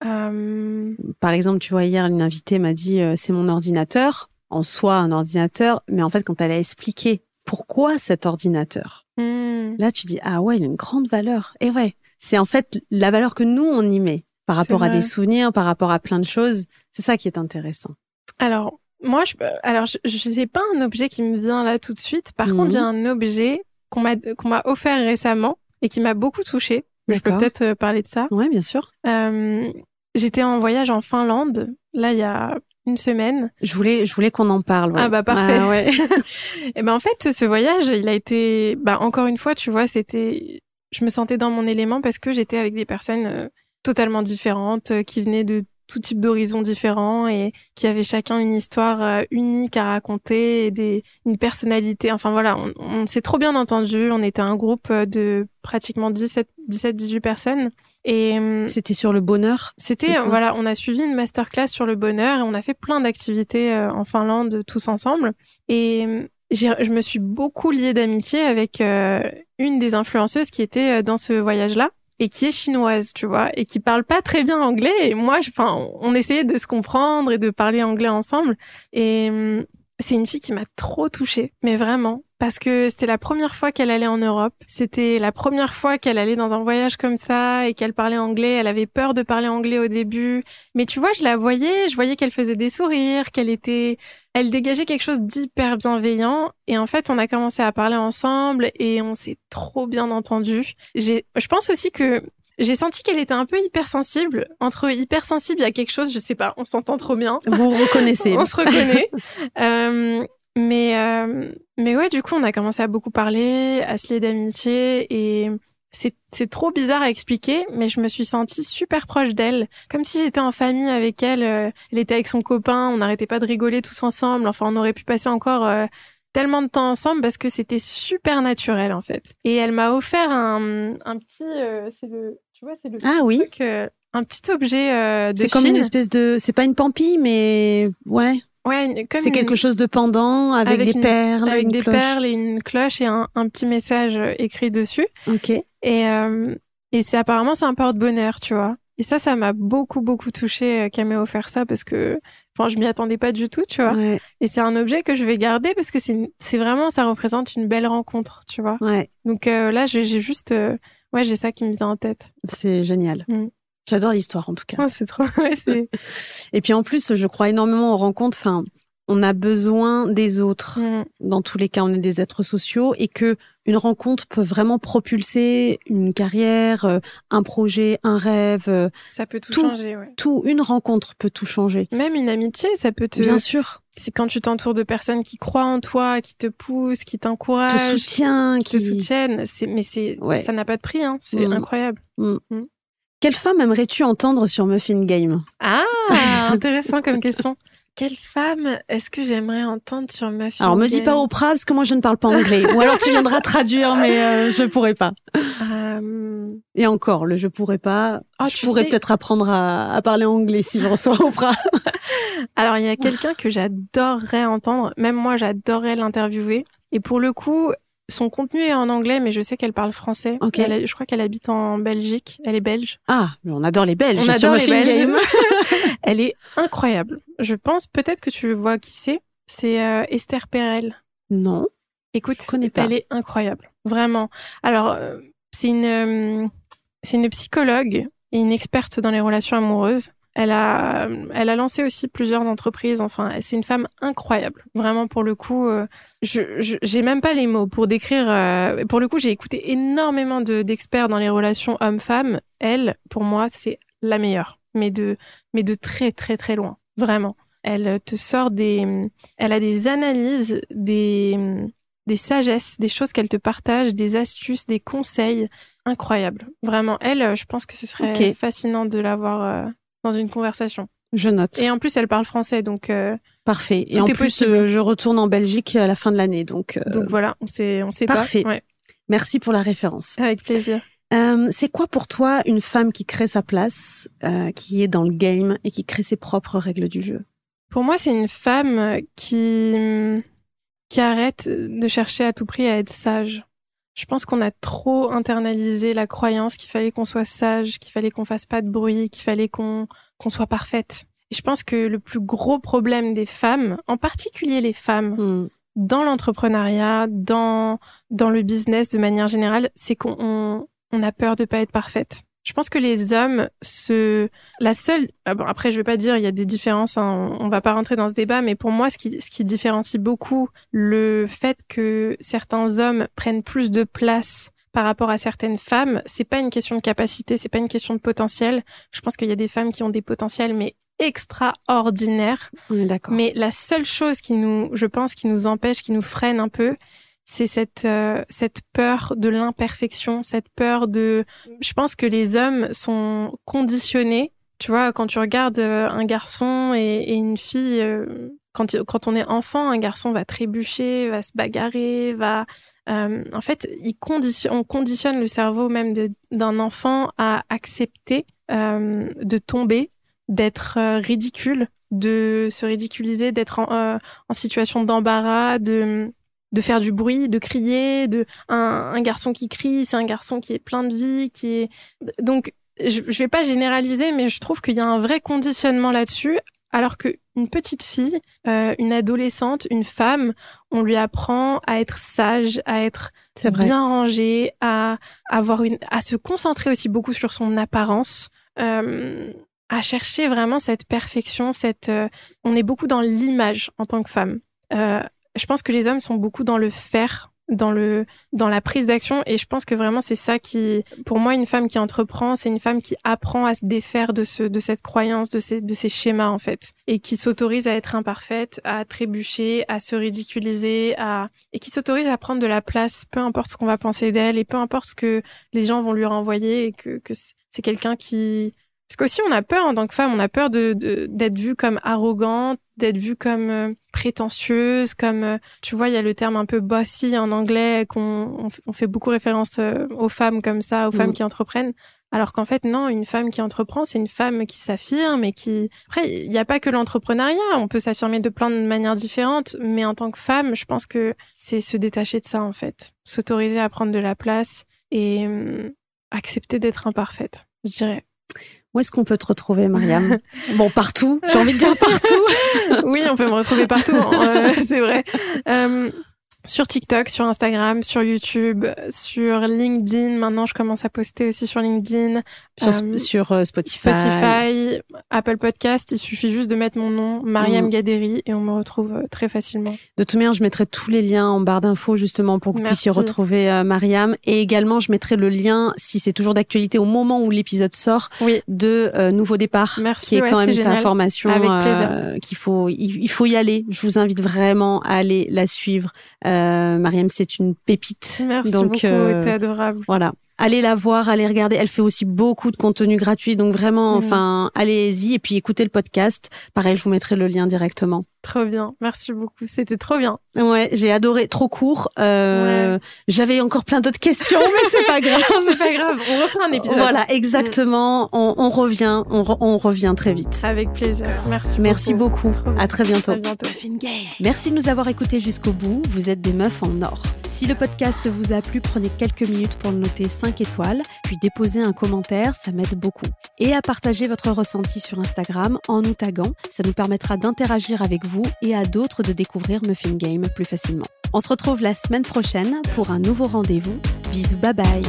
S2: Euh,
S1: Par exemple, tu vois, hier, une invitée m'a dit euh, c'est mon ordinateur. En soi, un ordinateur. Mais en fait, quand elle a expliqué pourquoi cet ordinateur,
S2: hmm,
S1: là, tu dis ah ouais, il a une grande valeur. Et ouais, c'est en fait la valeur que nous, on y met par rapport à des souvenirs, par rapport à plein de choses. C'est ça qui est intéressant.
S2: Alors, moi, je, alors, je j'ai pas un objet qui me vient là tout de suite. Par
S1: Mhm.
S2: contre, j'ai un objet qu'on m'a m'a offert récemment et qui m'a beaucoup touchée. Je peux peut-être euh, parler de ça.
S1: Ouais, bien sûr.
S2: Euh, J'étais en voyage en Finlande, là, il y a une semaine.
S1: Je voulais, je voulais qu'on en parle. ouais.
S2: Ah bah, parfait.
S1: Ah ouais.
S2: Et ben en fait, ce voyage, il a été, bah encore une fois, tu vois, c'était, je me sentais dans mon élément parce que j'étais avec des personnes euh, totalement différentes, qui venaient de tout type d'horizons différents et qui avaient chacun une histoire euh, unique à raconter et des, une personnalité. Enfin voilà, on, on s'est trop bien entendu. On était un groupe euh, de pratiquement 17, 17, 18 personnes et hum,
S1: C'était sur le bonheur.
S2: c'était euh, voilà, on a suivi une masterclass sur le bonheur et on a fait plein d'activités euh, en Finlande tous ensemble. Et euh, je me suis beaucoup liée d'amitié avec euh, une des influenceuses qui était euh, dans ce voyage-là et qui est chinoise, tu vois, et qui parle pas très bien anglais. Et moi, enfin, on essayait de se comprendre et de parler anglais ensemble. Et hum, c'est une fille qui m'a trop touchée, mais vraiment. Parce que c'était la première fois qu'elle allait en Europe. C'était la première fois qu'elle allait dans un voyage comme ça et qu'elle parlait anglais. Elle avait peur de parler anglais au début. Mais tu vois, je la voyais, je voyais qu'elle faisait des sourires, qu'elle était, elle dégageait quelque chose d'hyper bienveillant. Et en fait, on a commencé à parler ensemble et on s'est trop bien entendu. J'ai, je pense aussi que j'ai senti qu'elle était un peu hypersensible. Entre hypersensible, il y a quelque chose, je sais pas, on s'entend trop bien.
S1: Vous reconnaissez.
S2: on se reconnaît. Euh, mais, euh, mais ouais, du coup, on a commencé à beaucoup parler, à se lier d'amitié et c'est, c'est trop bizarre à expliquer, mais je me suis sentie super proche d'elle, comme si j'étais en famille avec elle. euh, Elle était avec son copain, on n'arrêtait pas de rigoler tous ensemble. Enfin, on aurait pu passer encore euh, tellement de temps ensemble parce que c'était super naturel en fait. Et elle m'a offert un, un petit, euh, c'est le, tu vois, c'est le
S1: Ah oui.
S2: truc, euh, un petit objet de
S1: C'est comme une espèce de. C'est pas une pampille, mais ouais.
S2: Ouais,
S1: C'est
S2: une-
S1: quelque chose de pendant avec,
S2: Avec
S1: des
S2: une-
S1: perles,
S2: avec
S1: une
S2: des
S1: cloche.
S2: perles et une cloche et un, un petit message écrit dessus.
S1: Ok.
S2: Et, euh, et c'est apparemment c'est un porte-bonheur, tu vois. Et ça, ça m'a beaucoup beaucoup touché qu'elle m'ait offert ça parce que, enfin, je m'y attendais pas du tout, tu vois.
S1: Ouais.
S2: Et c'est un objet que je vais garder parce que c'est vraiment ça représente une belle rencontre, tu vois.
S1: Ouais.
S2: Donc euh, là, j'ai juste, euh, ouais, j'ai ça qui me vient en tête.
S1: C'est génial.
S2: Mm.
S1: J'adore l'histoire en tout cas.
S2: Oh, c'est trop, ouais.
S1: Et puis en plus, je crois énormément aux rencontres. Enfin, on a besoin des autres.
S2: Mm.
S1: Dans tous les cas, on est des êtres sociaux et que une rencontre peut vraiment propulser une carrière, euh, un projet, un rêve. euh,
S2: Ça peut tout,
S1: Tout.
S2: changer, ouais.
S1: Tout, une rencontre peut tout changer.
S2: Même une amitié, ça peut te.
S1: Bien sûr.
S2: C'est quand tu t'entoures de personnes qui croient en toi, qui te poussent, qui t'encouragent.
S1: Te
S2: qui te soutiennent. Mais c'est,
S1: Ouais.
S2: ça n'a pas de prix, hein. C'est
S1: Mm.
S2: incroyable.
S1: Quelle femme aimerais-tu entendre sur Muffin Game?
S2: Ah, intéressant comme question. Quelle femme est-ce que j'aimerais entendre sur ma fille
S1: Alors me dis pas Oprah parce que moi je ne parle pas anglais. Ou alors tu viendras traduire, mais euh, je pourrais pas.
S2: Euh,
S1: Et encore, le je pourrais pas.
S2: Oh,
S1: je pourrais
S2: sais-
S1: peut-être apprendre à, à parler anglais si je reçois Oprah.
S2: Alors, il y a quelqu'un que j'adorerais entendre. Même moi, j'adorerais l'interviewer. Et pour le coup, son contenu est en anglais, mais je sais qu'elle parle français. Elle je crois qu'elle habite en Belgique. Elle est belge.
S1: Ah, mais on adore les Belges.
S2: On
S1: sur
S2: adore les Belges. Elle est incroyable. Je pense peut-être que tu vois qui c'est. C'est euh, Esther Perel.
S1: Non.
S2: Écoute,
S1: Je connais pas.
S2: elle est incroyable, vraiment. Alors, euh, c'est une, euh, c'est une psychologue et une experte dans les relations amoureuses. Elle a, elle a lancé aussi plusieurs entreprises. Enfin, c'est une femme incroyable, vraiment pour le coup. euh, je, je- j'ai même pas les mots pour décrire. euh, pour le coup, j'ai écouté énormément de d'experts dans les relations hommes-femmes. Elle, pour moi, c'est la meilleure, mais de, mais de très très très loin, vraiment. Elle te sort des, elle a des analyses, des, des sagesses, des choses qu'elle te partage, des astuces, des conseils incroyables. Vraiment, elle, euh, je pense que ce serait fascinant de l'avoir euh, dans une conversation.
S1: Je note.
S2: Et en plus, elle parle français, donc euh,
S1: Parfait. Et en plus,
S2: possible.
S1: euh, je retourne en Belgique à la fin de l'année. Donc, euh,
S2: donc voilà, on sait, on sait
S1: parfait.
S2: pas. Ouais,
S1: merci pour la référence.
S2: avec plaisir.
S1: Euh, c'est quoi pour toi une femme qui crée sa place, qui est dans le game et qui crée ses propres règles du jeu?
S2: Pour moi, c'est une femme qui qui arrête de chercher à tout prix à être sage. Je pense qu'on a trop internalisé la croyance qu'il fallait qu'on soit sage, qu'il fallait qu'on fasse pas de bruit, qu'il fallait qu'on qu'on soit parfaite. Et je pense que le plus gros problème des femmes, en particulier les femmes,
S1: Hmm.
S2: dans l'entrepreneuriat, dans dans le business de manière générale, c'est qu'on on, on a peur de pas être parfaite. Je pense que les hommes se la seule ah bon après je vais pas dire il y a des différences hein, on, on va pas rentrer dans ce débat mais pour moi ce qui ce qui différencie beaucoup le fait que certains hommes prennent plus de place par rapport à certaines femmes, c'est pas une question de capacité, c'est pas une question de potentiel. Je pense qu'il y a des femmes qui ont des potentiels mais extraordinaires
S1: On est d'accord.
S2: mais la seule chose qui nous, je pense, qui nous empêche, qui nous freine un peu, c'est cette euh, cette peur de l'imperfection, cette peur de. Je pense que les hommes sont conditionnés. Tu vois, quand tu regardes euh, un garçon et, une fille, euh, quand quand on est enfant, un garçon va trébucher, va se bagarrer, va. en fait, il conditionne, on conditionne le cerveau même d'un enfant à accepter de tomber, d'être ridicule, de se ridiculiser, d'être en situation d'embarras, de de faire du bruit, de crier, de un, un garçon qui crie, c'est un garçon qui est plein de vie, qui est donc je, je vais pas généraliser, mais je trouve qu'il y a un vrai conditionnement là-dessus, alors que une petite fille, euh, une adolescente, une femme, on lui apprend à être sage, à être bien rangée, à avoir une, à se concentrer aussi beaucoup sur son apparence, euh, à chercher vraiment cette perfection, cette, euh, on est beaucoup dans l'image en tant que femme. Euh, je pense que les hommes sont beaucoup dans le faire, dans le, dans la prise d'action, et je pense que vraiment c'est ça qui, pour moi, une femme qui entreprend, c'est une femme qui apprend à se défaire de ce, de cette croyance, de ces, de ces schémas en fait, et qui s'autorise à être imparfaite, à trébucher, à se ridiculiser, à et qui s'autorise à prendre de la place, peu importe ce qu'on va penser d'elle et peu importe ce que les gens vont lui renvoyer, et que, que c'est quelqu'un qui parce qu'aussi on a peur en tant que femme, on a peur de de- d'être vue comme arrogante, d'être vue comme euh, prétentieuse, comme euh, tu vois, il y a le terme un peu bossy en anglais qu'on on, fait beaucoup référence euh, aux femmes comme ça, aux
S1: Mm.
S2: femmes qui entreprennent. Alors qu'en fait, non, une femme qui entreprend, c'est une femme qui s'affirme et qui... Après, il n'y a pas que l'entrepreneuriat, on peut s'affirmer de plein de manières différentes, mais en tant que femme, je pense que c'est se détacher de ça, en fait. S'autoriser à prendre de la place et hum, accepter d'être imparfaite, je dirais.
S1: Où est-ce qu'on peut te retrouver, Mariam Bon, partout. J'ai envie de dire partout.
S2: oui, on peut me retrouver partout, hein, euh, c'est vrai. Sur TikTok, sur Instagram, sur YouTube, sur LinkedIn. Maintenant, je commence à poster aussi sur LinkedIn.
S1: sur,
S2: Euh,
S1: sur, euh, Spotify.
S2: Spotify, Apple Podcast, il suffit juste de mettre mon nom, Mariam
S1: Mm.
S2: Gaderi, et on me retrouve euh, très facilement.
S1: De toute manière, je mettrai tous les liens en barre d'infos justement pour que vous puissiez retrouver euh, Mariam. Et également, je mettrai le lien, si c'est toujours d'actualité, au moment où l'épisode sort,
S2: Oui.
S1: de euh, Nouveau Départ,
S2: Merci,
S1: qui est
S2: ouais,
S1: quand même
S2: c'est
S1: ta
S2: génial.
S1: formation
S2: Avec plaisir.
S1: euh, qu'il faut, il, il faut y aller. Je vous invite vraiment à aller la suivre. Euh, Mariam, c'est une pépite.
S2: Merci
S1: Donc,
S2: beaucoup,
S1: euh,
S2: t'es adorable.
S1: Voilà. Allez la voir, allez regarder. Elle fait aussi beaucoup de contenu gratuit. Donc vraiment,
S2: Mhm.
S1: enfin, allez-y et puis écoutez le podcast. Pareil, je vous mettrai le lien directement.
S2: Trop bien, merci beaucoup, c'était trop bien.
S1: Ouais, j'ai adoré. Trop court. Euh, J'avais encore plein d'autres questions, mais c'est pas grave.
S2: C'est pas grave, on refera un épisode.
S1: Voilà, exactement. On, on revient, on, re- on revient très vite.
S2: Avec plaisir, merci
S1: Merci beaucoup. À très bientôt.
S2: À bientôt.
S1: Merci de nous avoir écoutés jusqu'au bout. Vous êtes des meufs en or. Si le podcast vous a plu, prenez quelques minutes pour le noter 5 étoiles, puis déposez un commentaire, ça m'aide beaucoup. Et à partager votre ressenti sur Instagram en nous taguant, ça nous permettra d'interagir avec vous et à d'autres de découvrir Muffin Game plus facilement. On se retrouve la semaine prochaine pour un nouveau rendez-vous. Bisous, bye bye.